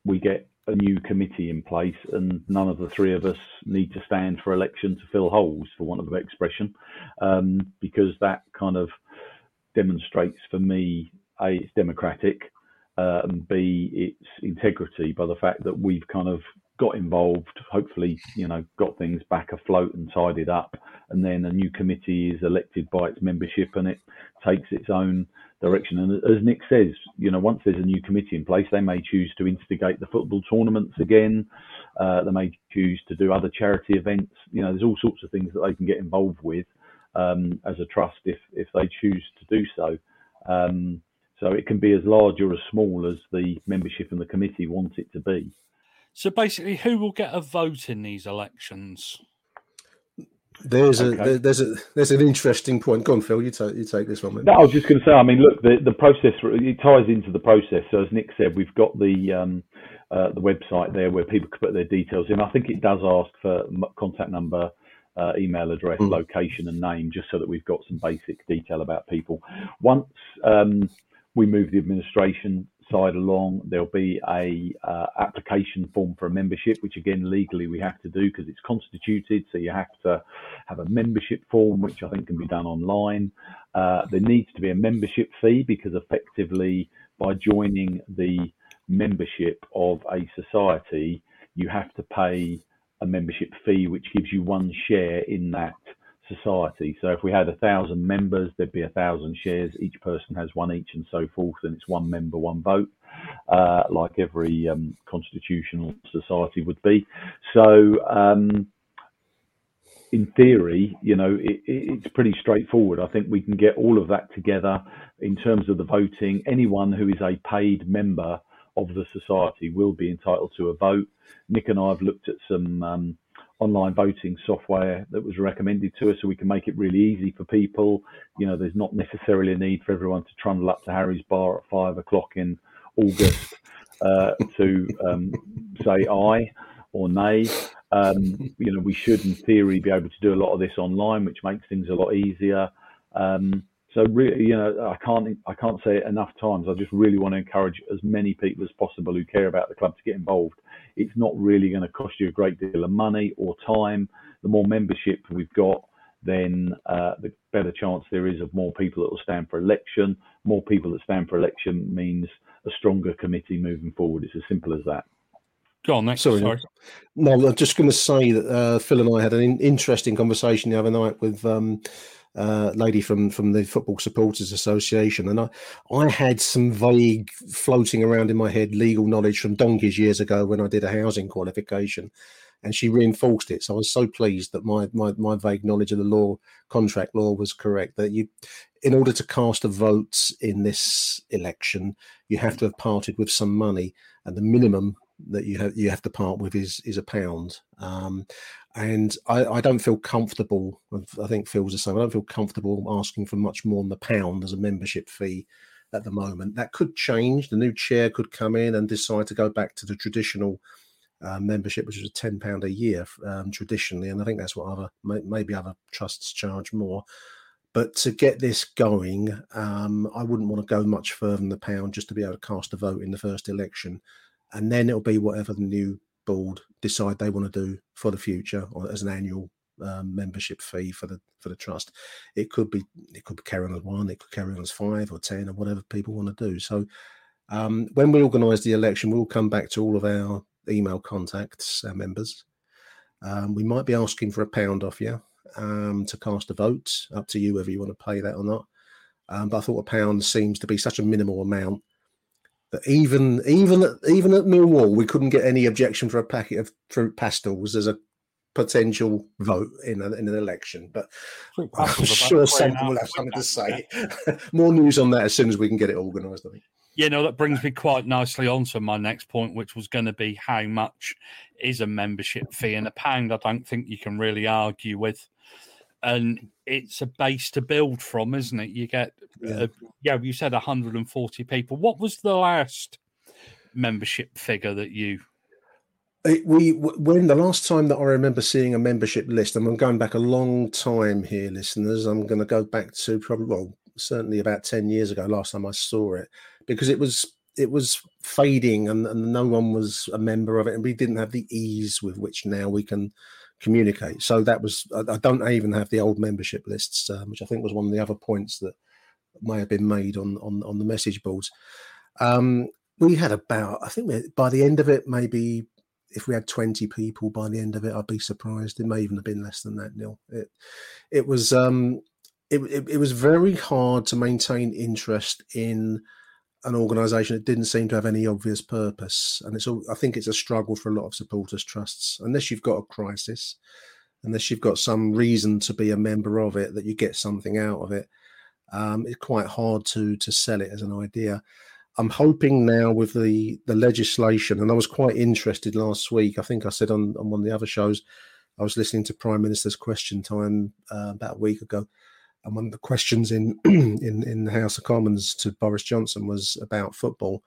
we get a new committee in place, and none of the three of us need to stand for election to fill holes, for want of expression, um, because that kind of demonstrates for me a it's democratic, uh, and b its integrity by the fact that we've kind of got involved, hopefully, you know, got things back afloat and tidied up, and then a new committee is elected by its membership, and it takes its own direction. And as Nick says, you know, once there's a new committee in place, they may choose to instigate the football tournaments again. Uh, they may choose to do other charity events. You know, there's all sorts of things that they can get involved with um, as a trust if if they choose to do so. Um, so it can be as large or as small as the membership and the committee want it to be. So basically, who will get a vote in these elections? There's okay. a there's a there's an interesting point. Go on, Phil. You take you take this one. No, I was just going to say. I mean, look, the the process it ties into the process. So as Nick said, we've got the um, uh, the website there where people can put their details in. I think it does ask for contact number, uh, email address, mm. location, and name, just so that we've got some basic detail about people. Once um, we move the administration side along, there'll be a uh, application form for a membership, which again legally we have to do because it's constituted. So you have to have a membership form, which I think can be done online. Uh, there needs to be a membership fee because effectively by joining the membership of a society, you have to pay a membership fee, which gives you one share in that society. So if we had a thousand members, there'd be a thousand shares. Each person has one each, and so forth. And it's one member, one vote, uh, like every um, constitutional society would be. So um, in theory, you know, it, it's pretty straightforward. I think we can get all of that together in terms of the voting. Anyone who is a paid member of the society will be entitled to a vote. Nick and I have looked at some um, online voting software that was recommended to us so we can make it really easy for people. You know, there's not necessarily a need for everyone to trundle up to Harry's bar at five o'clock in August uh, to um, say aye or nay. Um, you know, we should, in theory, be able to do a lot of this online, which makes things a lot easier. Um, so really, you know, I can't I can't say it enough times. I just really want to encourage as many people as possible who care about the club to get involved. It's not really going to cost you a great deal of money or time. The more membership we've got, then uh, the better chance there is of more people that will stand for election. More people that stand for election means a stronger committee moving forward. It's as simple as that. Go on, next. Sorry. Sorry. No, I'm just going to say that uh, Phil and I had an in- interesting conversation the other night with um, uh, lady from from the Football Supporters Association, and I I had some vague floating around in my head legal knowledge from donkeys years ago when I did a housing qualification, and she reinforced it. So I was so pleased that my my my vague knowledge of the law, contract law, was correct. That you, in order to cast a vote in this election, you have to have parted with some money, and the minimum that you have you have to part with is is a pound. Um, and I, I, don't feel comfortable. I think Phil's the same. I don't feel comfortable asking for much more than the pound as a membership fee at the moment. That could change. The new chair could come in and decide to go back to the traditional uh, membership, which is a ten pound a year um, traditionally, and I think that's what other maybe other trusts charge more. But to get this going, um, I wouldn't want to go much further than the pound just to be able to cast a vote in the first election, and then it'll be whatever the new board decide they want to do for the future or as an annual um, membership fee for the for the trust. It could be it could carry on as one, it could carry on as five or ten or whatever people want to do. So um, when we organise the election, we'll come back to all of our email contacts, our members. Um, we might be asking for a pound off you um, to cast a vote. Up to you whether you want to pay that or not. Um, but I thought a pound seems to be such a minimal amount that even even at, even at Millwall, we couldn't get any objection for a packet of uh, fruit pastilles as a potential vote in, a, in an election. But I'm sure someone will have something to say. More news on that as soon as we can get it organised. I think. Yeah, no, that brings me quite nicely on to my next point, which was going to be how much is a membership fee, and a pound. I don't think you can really argue with and it's a base to build from, isn't it? You get, yeah, uh, yeah you said 140 people. What was the last membership figure that you? It, we when the last time that I remember seeing a membership list, and I'm going back a long time here, listeners. I'm going to go back to probably well, certainly about 10 years ago. Last time I saw it, because it was it was fading, and, and no one was a member of it, and we didn't have the ease with which now we can communicate. So that was I, I don't even have the old membership lists, um, which I think was one of the other points that may have been made on on, on the message boards. Um, we had about I think we, by the end of it, maybe if we had 20 people by the end of it, I'd be surprised. It may even have been less than that, Neil It it was um it, it, it was very hard to maintain interest in an organisation that didn't seem to have any obvious purpose, and it's all. I think it's a struggle for a lot of supporters trusts, unless you've got a crisis, unless you've got some reason to be a member of it that you get something out of it. Um, it's quite hard to to sell it as an idea. I'm hoping now with the the legislation, and I was quite interested last week. I think I said on on one of the other shows, I was listening to Prime Minister's Question Time uh, about a week ago and one of the questions in in in the House of Commons to Boris Johnson was about football,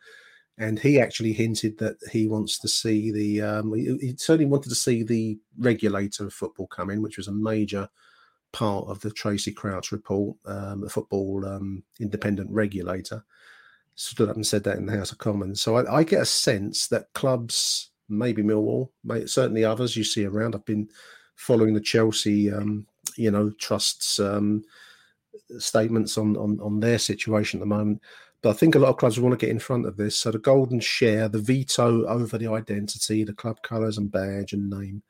and he actually hinted that he wants to see the um, he, he, certainly wanted to see the regulator of football come in, which was a major part of the Tracy Crouch report, um, the football um, independent regulator. Stood up and said that in the House of Commons. So I, I get a sense that clubs, maybe Millwall, may, certainly others you see around. I've been following the Chelsea, um, you know, trusts um, statements on, on on their situation at the moment. But I think a lot of clubs want to get in front of this. So the golden share, the veto over the identity, the club colours and badge and name,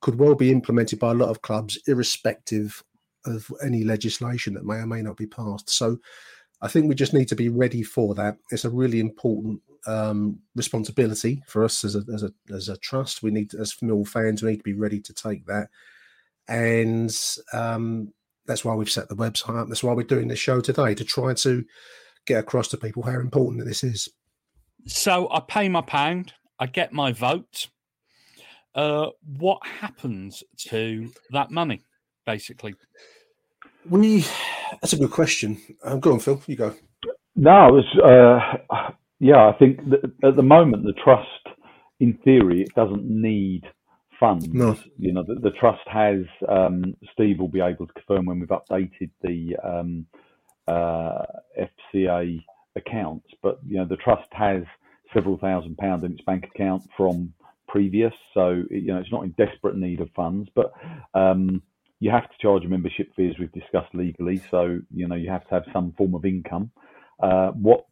could well be implemented by a lot of clubs, irrespective of any legislation that may or may not be passed. So I think we just need to be ready for that. It's a really important um, responsibility for us as a, as a as a trust. We need, as Mill fans, we need to be ready to take that. And um, that's why we've set the website up. That's why we're doing this show today to try to get across to people how important this is. So I pay my pound, I get my vote. Uh, what happens to that money, basically? We that's a good question. Um, go on, Phil. You go. No, it was uh, yeah. I think at the moment the trust in theory, it doesn't need funds. No. You know, the, the trust has. Um, Steve will be able to confirm when we've updated the um, uh, FCA accounts, but you know, the trust has several thousand pounds in its bank account from previous, so you know, it's not in desperate need of funds, but. Um, you have to charge a membership fee as we've discussed legally, so you know you have to have some form of income. Uh, what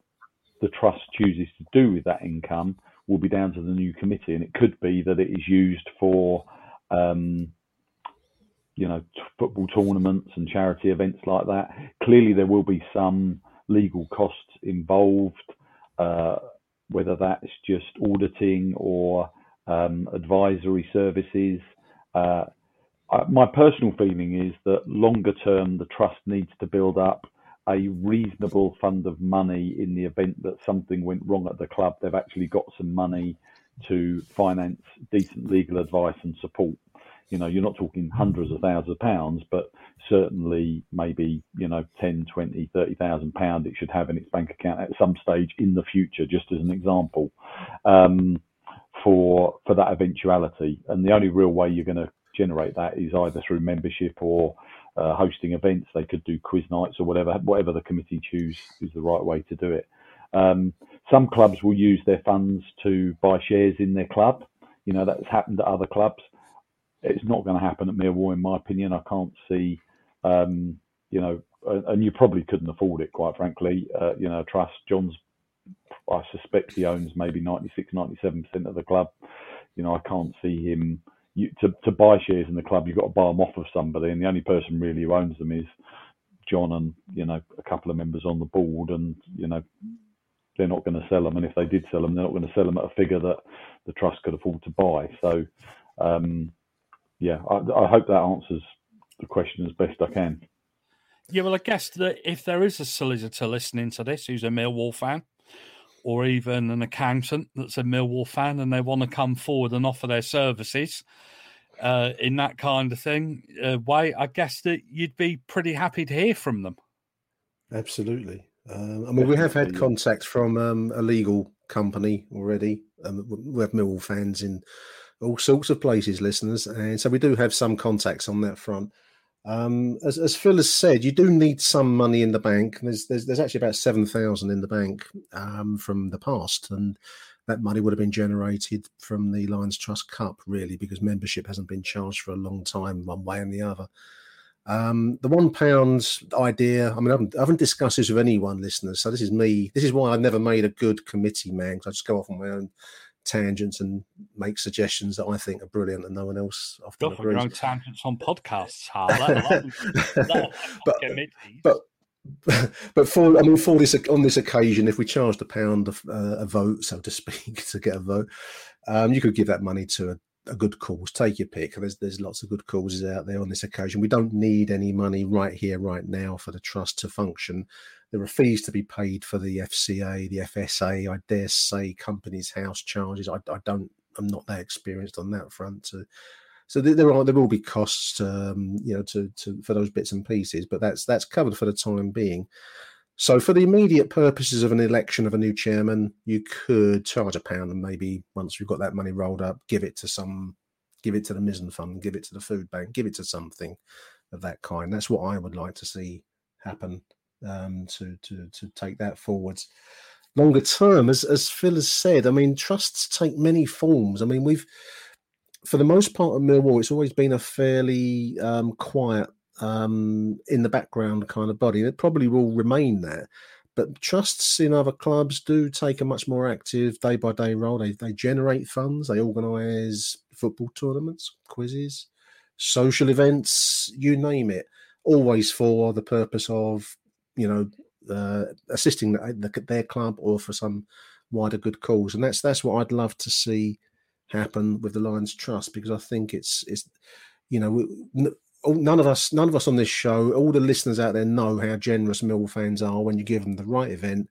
the trust chooses to do with that income will be down to the new committee, and it could be that it is used for, um, you know, t- football tournaments and charity events like that. Clearly, there will be some legal costs involved, uh, whether that's just auditing or um, advisory services. Uh, my personal feeling is that longer term, the trust needs to build up a reasonable fund of money in the event that something went wrong at the club. They've actually got some money to finance decent legal advice and support. You know, you're not talking hundreds of thousands of pounds, but certainly maybe, you know, 10, 20, 30,000 pounds it should have in its bank account at some stage in the future, just as an example, um, for, for that eventuality. And the only real way you're going to generate that is either through membership or uh, hosting events. They could do quiz nights or whatever, whatever the committee choose is the right way to do it. Um, some clubs will use their funds to buy shares in their club. You know, that's happened at other clubs. It's not going to happen at Millwall, in my opinion. I can't see, um, you know, and you probably couldn't afford it, quite frankly. Uh, you know, trust John's, I suspect he owns maybe 96, 97% of the club. You know, I can't see him you, to to buy shares in the club, you've got to buy them off of somebody, and the only person really who owns them is John and you know a couple of members on the board, and you know they're not going to sell them, and if they did sell them, they're not going to sell them at a figure that the trust could afford to buy. So, um, yeah, I, I hope that answers the question as best I can. Yeah, well, I guess that if there is a solicitor listening to this who's a Millwall fan, or even an accountant that's a Millwall fan and they want to come forward and offer their services uh, in that kind of thing uh, way, I guess that you'd be pretty happy to hear from them. Absolutely. Um, I mean, we have had contact from um, a legal company already. Um, we have Millwall fans in all sorts of places, listeners, and so we do have some contacts on that front. Um, as, as Phil has said, you do need some money in the bank. There's there's, there's actually about seven thousand in the bank um, from the past, and that money would have been generated from the Lions Trust Cup, really, because membership hasn't been charged for a long time, one way and the other. Um, the one pound idea, I mean, I haven't, I haven't, discussed this with anyone, listeners. So this is me. This is why I've never made a good committee man, because I just go off on my own tangents and make suggestions that I think are brilliant and no one else often Go agrees. your own tangents on podcasts, but, but but for I mean for this on this occasion, if we charged a pound a, uh, a vote, so to speak, to get a vote, um, you could give that money to a, a, good cause. Take your pick. There's there's lots of good causes out there on this occasion. We don't need any money right here, right now, for the trust to function. There are fees to be paid for the FCA, the FSA. I dare say companies' house charges. I, I don't. I'm not that experienced on that front. To, so there are there will be costs, um, you know, to, to for those bits and pieces. But that's that's covered for the time being. So for the immediate purposes of an election of a new chairman, you could charge a pound and maybe once we've got that money rolled up, give it to some, give it to the Mizzen Fund, give it to the food bank, give it to something of that kind. That's what I would like to see happen um, to to to take that forwards. Longer term, as as Phil has said, I mean, trusts take many forms. I mean, we've for the most part of Millwall, it's always been a fairly um, quiet, um, in the background kind of body. It probably will remain there. But trusts in other clubs do take a much more active day by day role. They, they generate funds, they organise football tournaments, quizzes, social events, you name it, always for the purpose of you know, uh, assisting the, their club or for some wider good cause. And that's that's what I'd love to see happen with the Lions Trust because I think it's it's you know none of us none of us on this show all the listeners out there know how generous Mill fans are when you give them the right event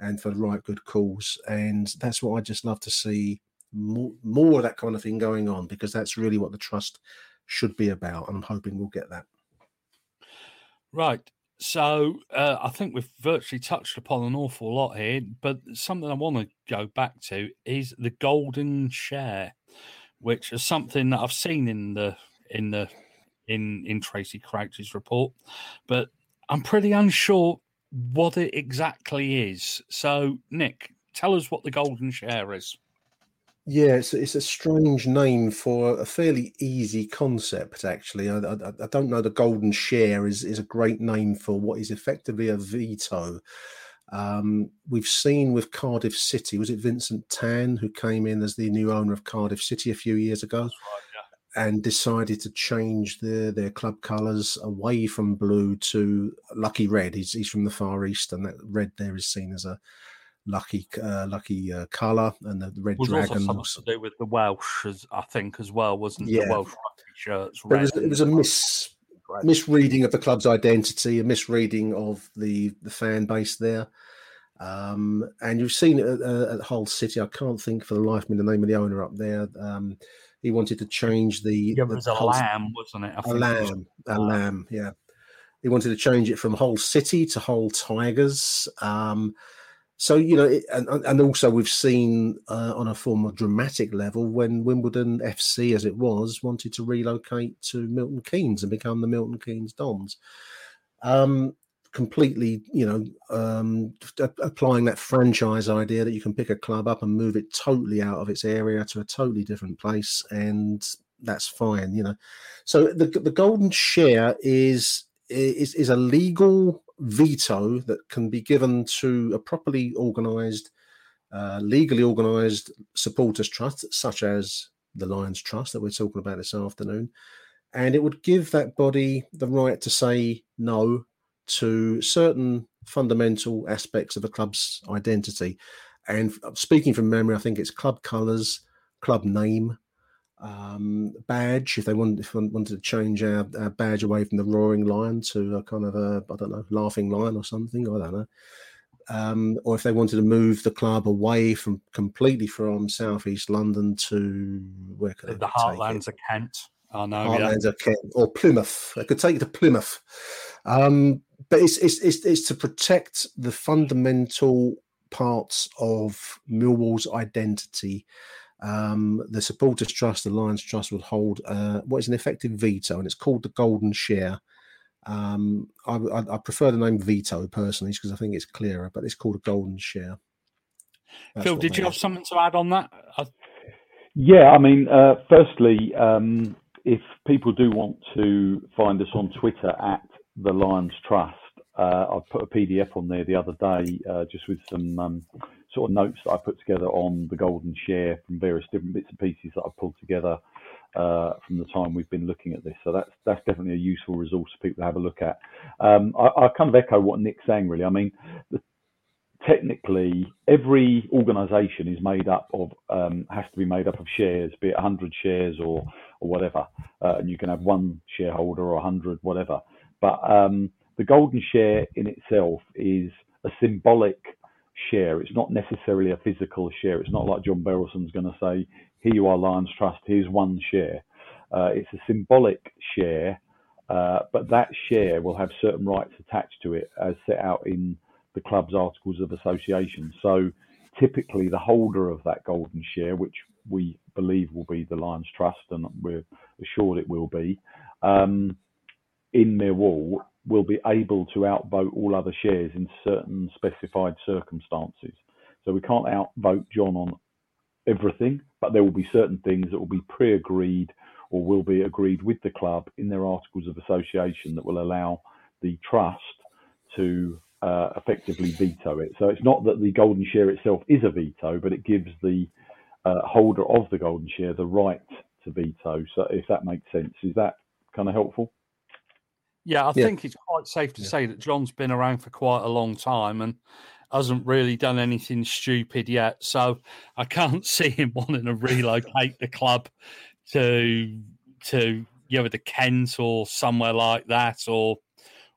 and for the right good cause. And that's what I just love to see more, more of that kind of thing going on because that's really what the trust should be about. And I'm hoping we'll get that. Right. So uh, I think we've virtually touched upon an awful lot here, but something I want to go back to is the golden share, which is something that I've seen in the in the in in Tracy Crouch's report, but I'm pretty unsure what it exactly is. So, Nick, tell us what the golden share is. Yeah, it's, it's a strange name for a fairly easy concept, actually. I, I, I, don't know. The golden share is, is a great name for what is effectively a veto. Um, we've seen with Cardiff City, was it Vincent Tan who came in as the new owner of Cardiff City a few years ago? Right. And decided to change their, their club colours away from blue to lucky red. He's, he's from the Far East, and that red there is seen as a lucky uh, lucky uh, color and the, red was dragon also to do with the Welsh, as I think, as well, wasn't yeah. the Welsh shirts? It was, it was a miss misreading of the club's identity, a misreading of the the fan base there. Um, and you've seen it at, uh, at, Hull City. I can't think for the life of me the name of the owner up there. Um, he wanted to change the. Yeah, it was the Allam, wasn't it? Allam, it Allam. Yeah, he wanted to change it from Hull City to Hull Tigers. Um, so you know, it, and and also we've seen uh, on a form of dramatic level when Wimbledon FC, as it was, wanted to relocate to Milton Keynes and become the Milton Keynes Dons. Um, completely, you know, um, applying that franchise idea that you can pick a club up and move it totally out of its area to a totally different place, and that's fine, you know. So the the golden share is is is a legal veto that can be given to a properly organised, uh, legally organised supporters trust, such as the Lions Trust that we're talking about this afternoon, and it would give that body the right to say no to certain fundamental aspects of a club's identity. And speaking from memory, I think it's club colours, club name, um, badge if they wanted, if they wanted to change our, our, badge away from the roaring lion to a kind of a I don't know laughing lion or something I don't know. Um, or if they wanted to move the club away from completely from southeast London to where could the Heartlands of Kent I know Heartlands yeah. of Kent or Plymouth they could take it to Plymouth um, but it's, it's it's it's to protect the fundamental parts of Millwall's identity um, the Supporters Trust, the Lions Trust, would hold uh, what is an effective veto, and it's called the Golden Share. Um, I, I, I, prefer the name veto personally because I think it's clearer, but it's called a Golden Share. That's Phil, did you have something to add on that? I... Yeah, I mean, uh, firstly, um, if people do want to find us on Twitter at the Lions Trust, uh, I put a PDF on there the other day uh, just with some um, sort of notes that I put together on the golden share from various different bits and pieces that I've pulled together uh, from the time we've been looking at this. So that's that's definitely a useful resource for people to have a look at. Um, I, I, kind of echo what Nick's saying really. I mean, the, technically every organisation is made up of um, has to be made up of shares, be it 100 shares or or whatever, uh, and you can have one shareholder or 100, whatever. But um, the golden share in itself is a symbolic share. It's not necessarily a physical share. It's not like John Berylson's going to say, "Here you are, Lions Trust. Here's one share." Uh, it's a symbolic share, uh, but that share will have certain rights attached to it, as set out in the club's articles of association. So, typically, the holder of that golden share, which we believe will be the Lions Trust, and we're assured it will be, um, in Millwall will be able to outvote all other shares in certain specified circumstances. So we can't outvote John on everything, but there will be certain things that will be pre-agreed or will be agreed with the club in their articles of association that will allow the trust to uh, effectively veto it. So it's not that the golden share itself is a veto, but it gives the uh, holder of the golden share the right to veto. So if that makes sense, is that kind of helpful? Yeah, I yeah. think it's quite safe to yeah. say that John's been around for quite a long time and hasn't really done anything stupid yet. So I can't see him wanting to relocate the club to to you know the Kent or somewhere like that, or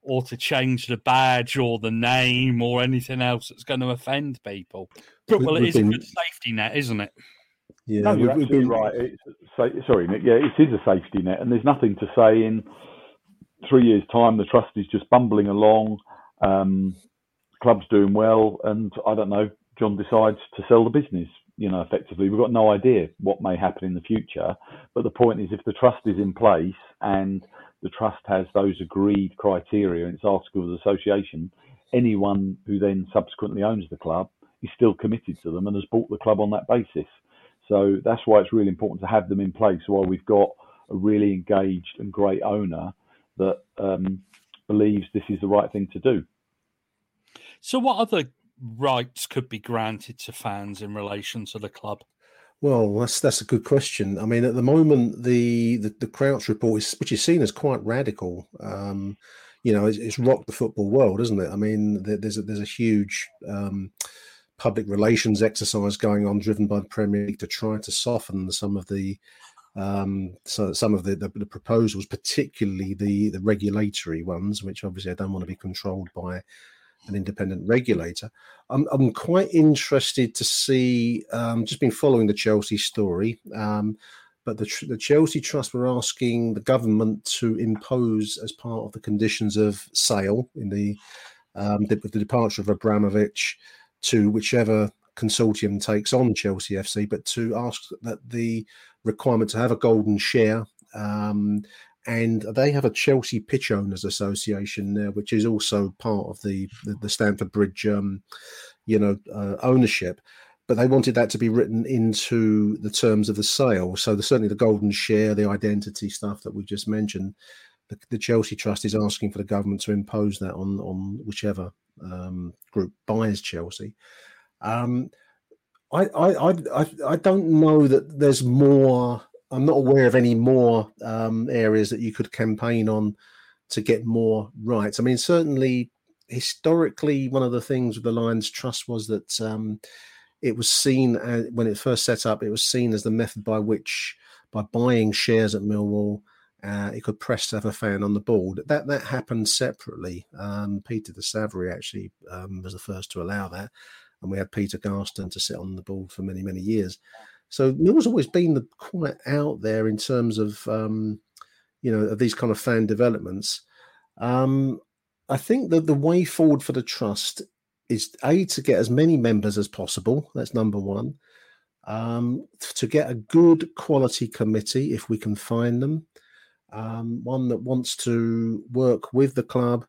or to change the badge or the name or anything else that's going to offend people. But well, it is been... a good safety net, isn't it? Yeah, no, you're absolutely been... right. It's, sorry, Nick. Yeah, it is a safety net, and there's nothing to say in three years' time, the trust is just bumbling along. Um, club's doing well, and I don't know. John decides to sell the business. You know, effectively, we've got no idea what may happen in the future. But the point is, if the trust is in place and the trust has those agreed criteria in its articles of association, anyone who then subsequently owns the club is still committed to them and has bought the club on that basis. So that's why it's really important to have them in place while we've got a really engaged and great owner that um, believes this is the right thing to do. So, what other rights could be granted to fans in relation to the club? Well, that's that's a good question. I mean, at the moment, the the, the Crouch report is, which is seen as quite radical. Um, you know, it's, it's, rocked the football world, isn't it? I mean, there's a, there's a huge um, public relations exercise going on, driven by the Premier League to try to soften some of the um, so some of the, the, the, proposals, particularly the the regulatory ones, which obviously I don't want to be controlled by an independent regulator. I'm, I'm quite interested to see. Um, just been following the Chelsea story, um, but the the Chelsea Trust were asking the government to impose as part of the conditions of sale in the um, the, the departure of Abramovich to whichever consortium takes on Chelsea FC, but to ask that the requirement to have a golden share. Um, and they have a Chelsea Pitch Owners Association there, which is also part of the the, the Stamford Bridge, um, you know, uh, ownership. But they wanted that to be written into the terms of the sale. So the, certainly the golden share, the identity stuff that we've just mentioned, the, the, Chelsea Trust is asking for the government to impose that on on whichever um, group buys Chelsea. Um, I, I, I, I don't know that there's more. I'm not aware of any more um, areas that you could campaign on to get more rights. I mean, certainly historically, one of the things with the Lions Trust was that um, it was seen as, when it first set up, it was seen as the method by which, by buying shares at Millwall, uh, it could press to have a fan on the board. That that happened separately. Um, Peter de Savary actually um, was the first to allow that and we had Peter Garston to sit on the board for many, many years. So Mill's always been the, quite out there in terms of, um, you know, of these kind of fan developments. Um, I think that the way forward for the trust is a to get as many members as possible. That's number one. Um, to get a good quality committee if we can find them. Um, one that wants to work with the club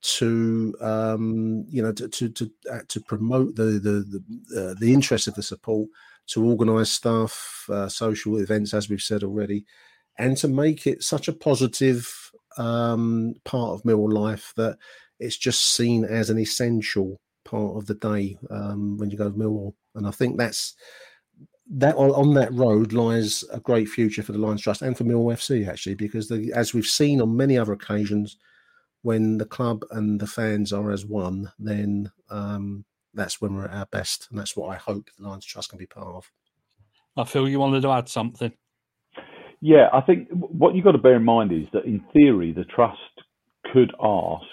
to um, you know to to to, uh, to promote the the the, uh, the, interest of the support, to organise stuff, uh, social events, as we've said already, and to make it such a positive um, part of Millwall life that it's just seen as an essential part of the day um, when you go to Millwall. And I think that's that on, on, that road lies a great future for the Lions Trust and for Millwall FC actually, because the, as we've seen on many other occasions when the club and the fans are as one, then um, that's when we're at our best, and that's what I hope the Lions Trust can be part of. Phil, you wanted to add something. Yeah, I think what you've got to bear in mind is that in theory, the trust could ask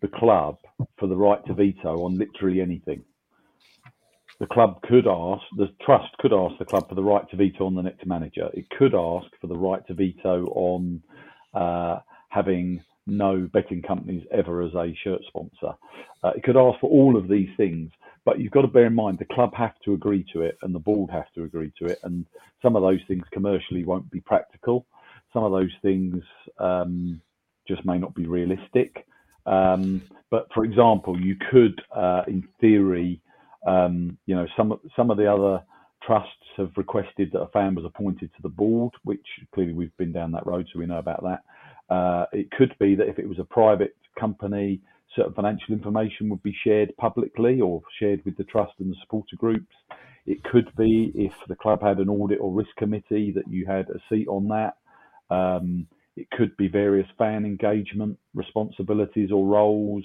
the club for the right to veto on literally anything. The club could ask, the trust could ask the club for the right to veto on the next manager. It could ask for the right to veto on uh, having no betting companies ever as a shirt sponsor. Uh, it could ask for all of these things, but you've got to bear in mind the club have to agree to it and the board have to agree to it. And some of those things commercially won't be practical. Some of those things um, just may not be realistic. Um, but for example, you could, uh, in theory, um, you know, some some of the other trusts have requested that a fan was appointed to the board, which clearly we've been down that road, so we know about that. Uh, it could be that if it was a private company, certain financial information would be shared publicly or shared with the trust and the supporter groups. It could be if the club had an audit or risk committee that you had a seat on that. Um, it could be various fan engagement responsibilities or roles.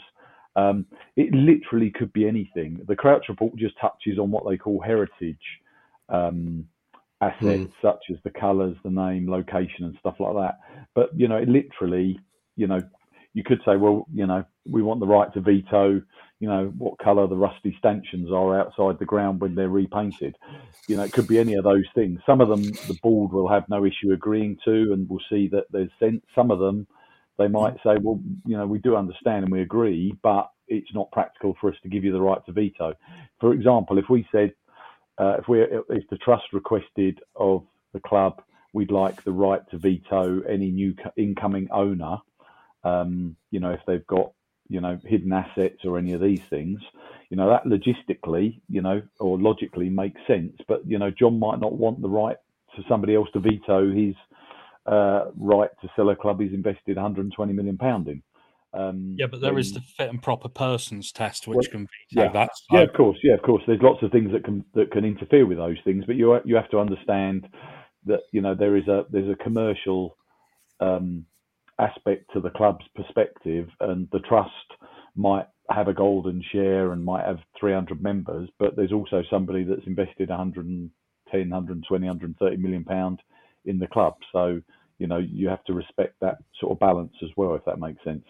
Um, it literally could be anything. The Crouch report just touches on what they call heritage um, assets mm. such as the colours, the name, location, and stuff like that. But you know, it literally, you know, you could say, well, you know, we want the right to veto, you know, what colour the rusty stanchions are outside the ground when they're repainted. You know, it could be any of those things. Some of them the board will have no issue agreeing to, and we'll see that there's some of them they might say, well, you know, we do understand and we agree, but it's not practical for us to give you the right to veto. For example, if we said, uh, if we if the trust requested of the club, we'd like the right to veto any new incoming owner. Um, you know, if they've got you know hidden assets or any of these things, you know that logistically, you know, or logically makes sense. But you know, John might not want the right for somebody else to veto his uh, right to sell a club he's invested 120 million pound in. Um, yeah, but there when, is the fit and proper persons test, which well, can veto yeah, that. So. Yeah, of course. Yeah, of course. There's lots of things that can that can interfere with those things, but you you have to understand that you know there is a there's a commercial um, aspect to the club's perspective, and the trust might have a golden share and might have 300 members, but there's also somebody that's invested 110, 120, 130 million pound in the club. So you know you have to respect that sort of balance as well, if that makes sense.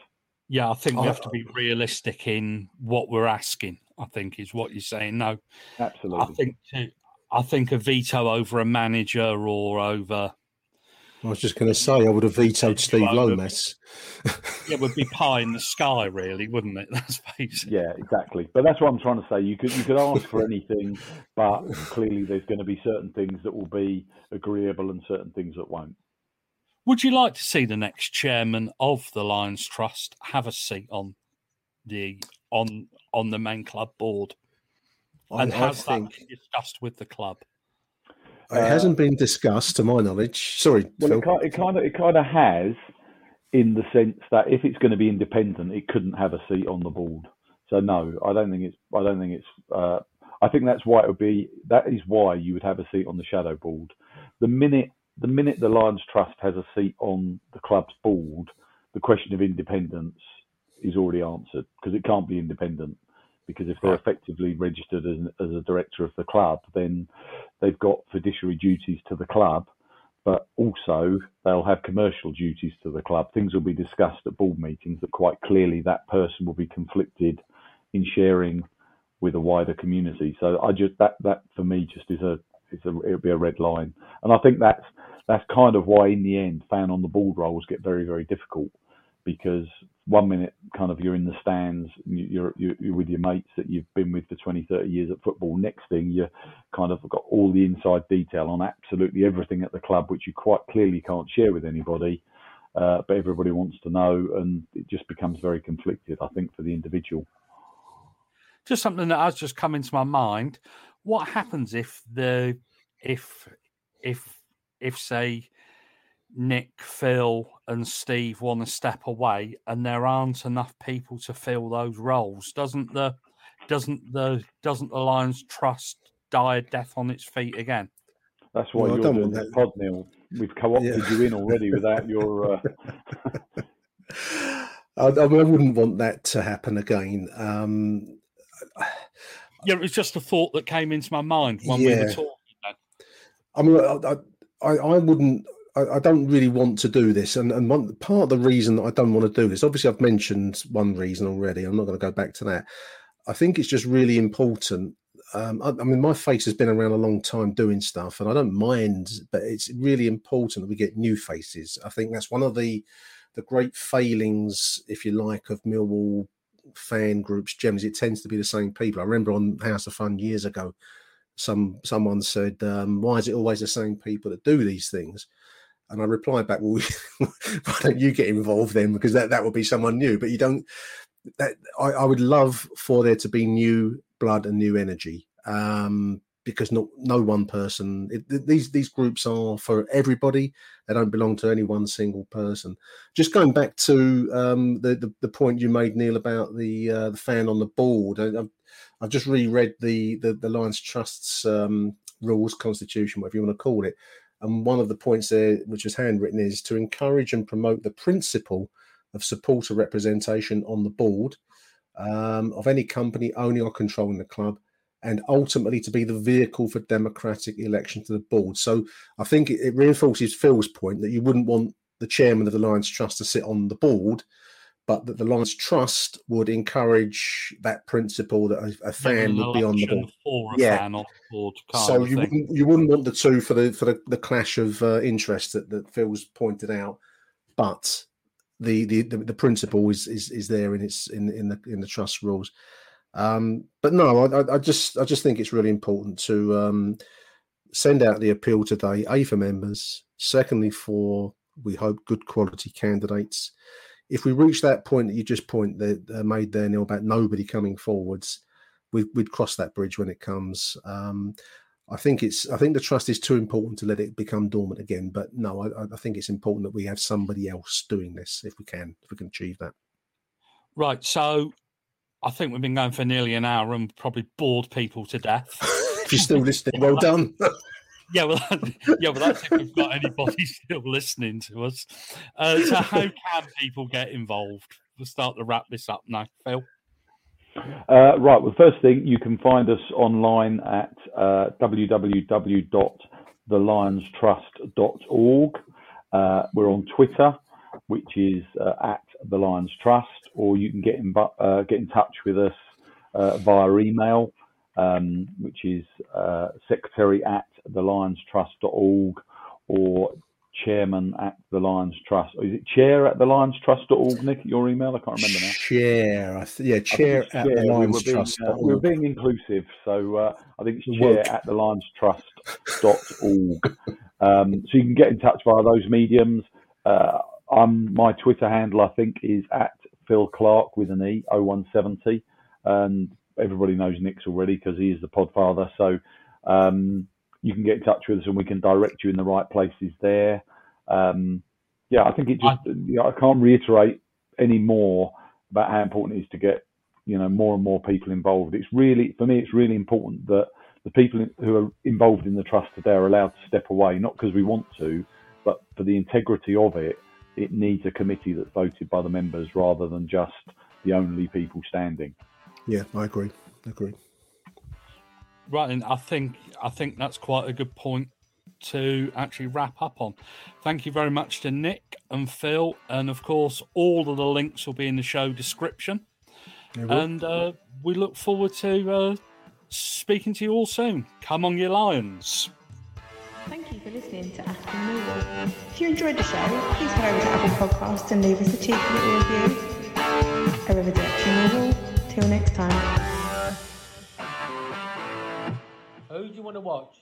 Yeah, I think we have to be realistic in what we're asking. I think is what you're saying. No, absolutely. I think to, I think a veto over a manager or over. I was just going to say I would have vetoed Steve Lomas. it would be pie in the sky, really, wouldn't it? That's basic. Yeah, exactly. But that's what I'm trying to say. You could you could ask for anything, but clearly there's going to be certain things that will be agreeable and certain things that won't. Would you like to see the next chairman of the Lions Trust have a seat on the on on the main club board? And I, has I think... that been discussed with the club? It uh, hasn't been discussed, to my knowledge. Sorry, well, Phil. It, kind of it kind of has, in the sense that if it's going to be independent, it couldn't have a seat on the board. So no, I don't think it's. I don't think it's. Uh, I think that's why it would be. That is why you would have a seat on the shadow board. The minute the minute the Lions Trust has a seat on the club's board, the question of independence is already answered because it can't be independent. Because if they're effectively registered as, as a director of the club, then they've got fiduciary duties to the club, but also they'll have commercial duties to the club. Things will be discussed at board meetings that quite clearly that person will be conflicted in sharing with a wider community. So I just that that for me just is a it's a it'll be a red line, and I think that's that's kind of why in the end fan on the ball rolls get very very difficult because one minute kind of you're in the stands you're, you're, with your mates that you've been with for 20 30 years at football. Next thing you kind of got all the inside detail on absolutely everything at the club which you quite clearly can't share with anybody uh, but everybody wants to know and it just becomes very conflicted i think for the individual just something that has just come into my mind what happens if the if if if say Nick, Phil, and Steve want to step away, and there aren't enough people to fill those roles, doesn't the doesn't the doesn't the Lions trust die a death on its feet again? That's why well, you're doing the pod, Neil. We've co-opted yeah. you in already without your. Uh... I, I, wouldn't want that to happen again. Um, yeah, it was just a thought that came into my mind when yeah. we were talking. I mean, I, I, I wouldn't. I, don't really want to do this, and and one part of the reason that I don't want to do this, obviously, I've mentioned one reason already. I'm not going to go back to that. I think it's just really important. Um, I, I, mean, my face has been around a long time doing stuff, and I don't mind, but it's really important that we get new faces. I think that's one of the the great failings, if you like, of Millwall fan groups. Generally, it tends to be the same people. I remember on House of Fun years ago, some someone said, um, "Why is it always the same people that do these things?" And I replied back, "Well, why don't you get involved then? Because that that would be someone new. But you don't. That I, I would love for there to be new blood and new energy. Um, because no no one person it, these these groups are for everybody they don't belong to any one single person just going back to um, the, the, the point you made neil about the uh, the fan on the board I, have I've just reread the the, the Lions Trust's um, rules, constitution, whatever you want to call it. And one of the points there, which was handwritten, is to encourage and promote the principle of supporter representation on the board um, of any company owning or controlling the club, and ultimately to be the vehicle for democratic election to the board. So I think it, it reinforces Phil's point that you wouldn't want the chairman of the Lions Trust to sit on the board but that the Lions Trust would encourage that principle that a, a fan would be on the board. Yeah. fan on the board so you wouldn't you wouldn't want the two for the for the, the clash of uh, interest that, that Phil's pointed out, but the the the, the principle is, is is there in its in in the in the trust rules. Um, but no, I, I just I just think it's really important to um, send out the appeal today. A for members, secondly for we hope good quality candidates. If we reach that point that you just point that made there, Neil, about nobody coming forwards, we, would cross that bridge when it comes. Um, I think it's I think the trust is too important to let it become dormant again. But no, I, I, think it's important that we have somebody else doing this if we can if we can achieve that. Right. So I think we've been going for nearly an hour and probably bored people to death. if you're still listening, well done. yeah, well, yeah, well, that's if we've got anybody still listening to us. Uh, so, how can people get involved? We'll start to wrap this up now, Phil. Uh, right. Well, first thing, you can find us online at uh, www.thelionstrust.org. Uh, we're on Twitter, which is uh, at the Lions Trust, or you can get in uh, get in touch with us uh, via email, um, which is uh, secretary at thelionstrust.org or chairman at the Lions Trust. Or is it chair at the Lions Trust.org, Nick? Your email? I can't remember now. Chair. Th- yeah, chair at chair. the Lions we Trust. Uh, we're being inclusive, so uh, I think it's chair at the Lions Trust.org. um, so you can get in touch via those mediums. Uh, I'm, my Twitter handle, I think, is at Phil Clark with an E, 0170. And everybody knows Nick's already because he is the podfather. So um, you can get in touch with us and we can direct you in the right places there. Um, yeah, I think it just, I, you know, I can't reiterate any more about how important it is to get, you know, more and more people involved. It's really, for me, it's really important that the people who are involved in the trust today are allowed to step away, not because we want to, but for the integrity of it, it needs a committee that's voted by the members rather than just the only people standing. Yeah, I agree. I agree. Right, and I think I think that's quite a good point to actually wrap up on. Thank you very much to Nick and Phil, and of course, all of the links will be in the show description. And uh, we look forward to uh, speaking to you all soon. Come on, you lions! Listening to Achtung Millwall. If you enjoyed the show, please head over to Apple Podcasts and leave us a cheeky little review. Arrivederci Millwall. Till next time. Who do you want to watch?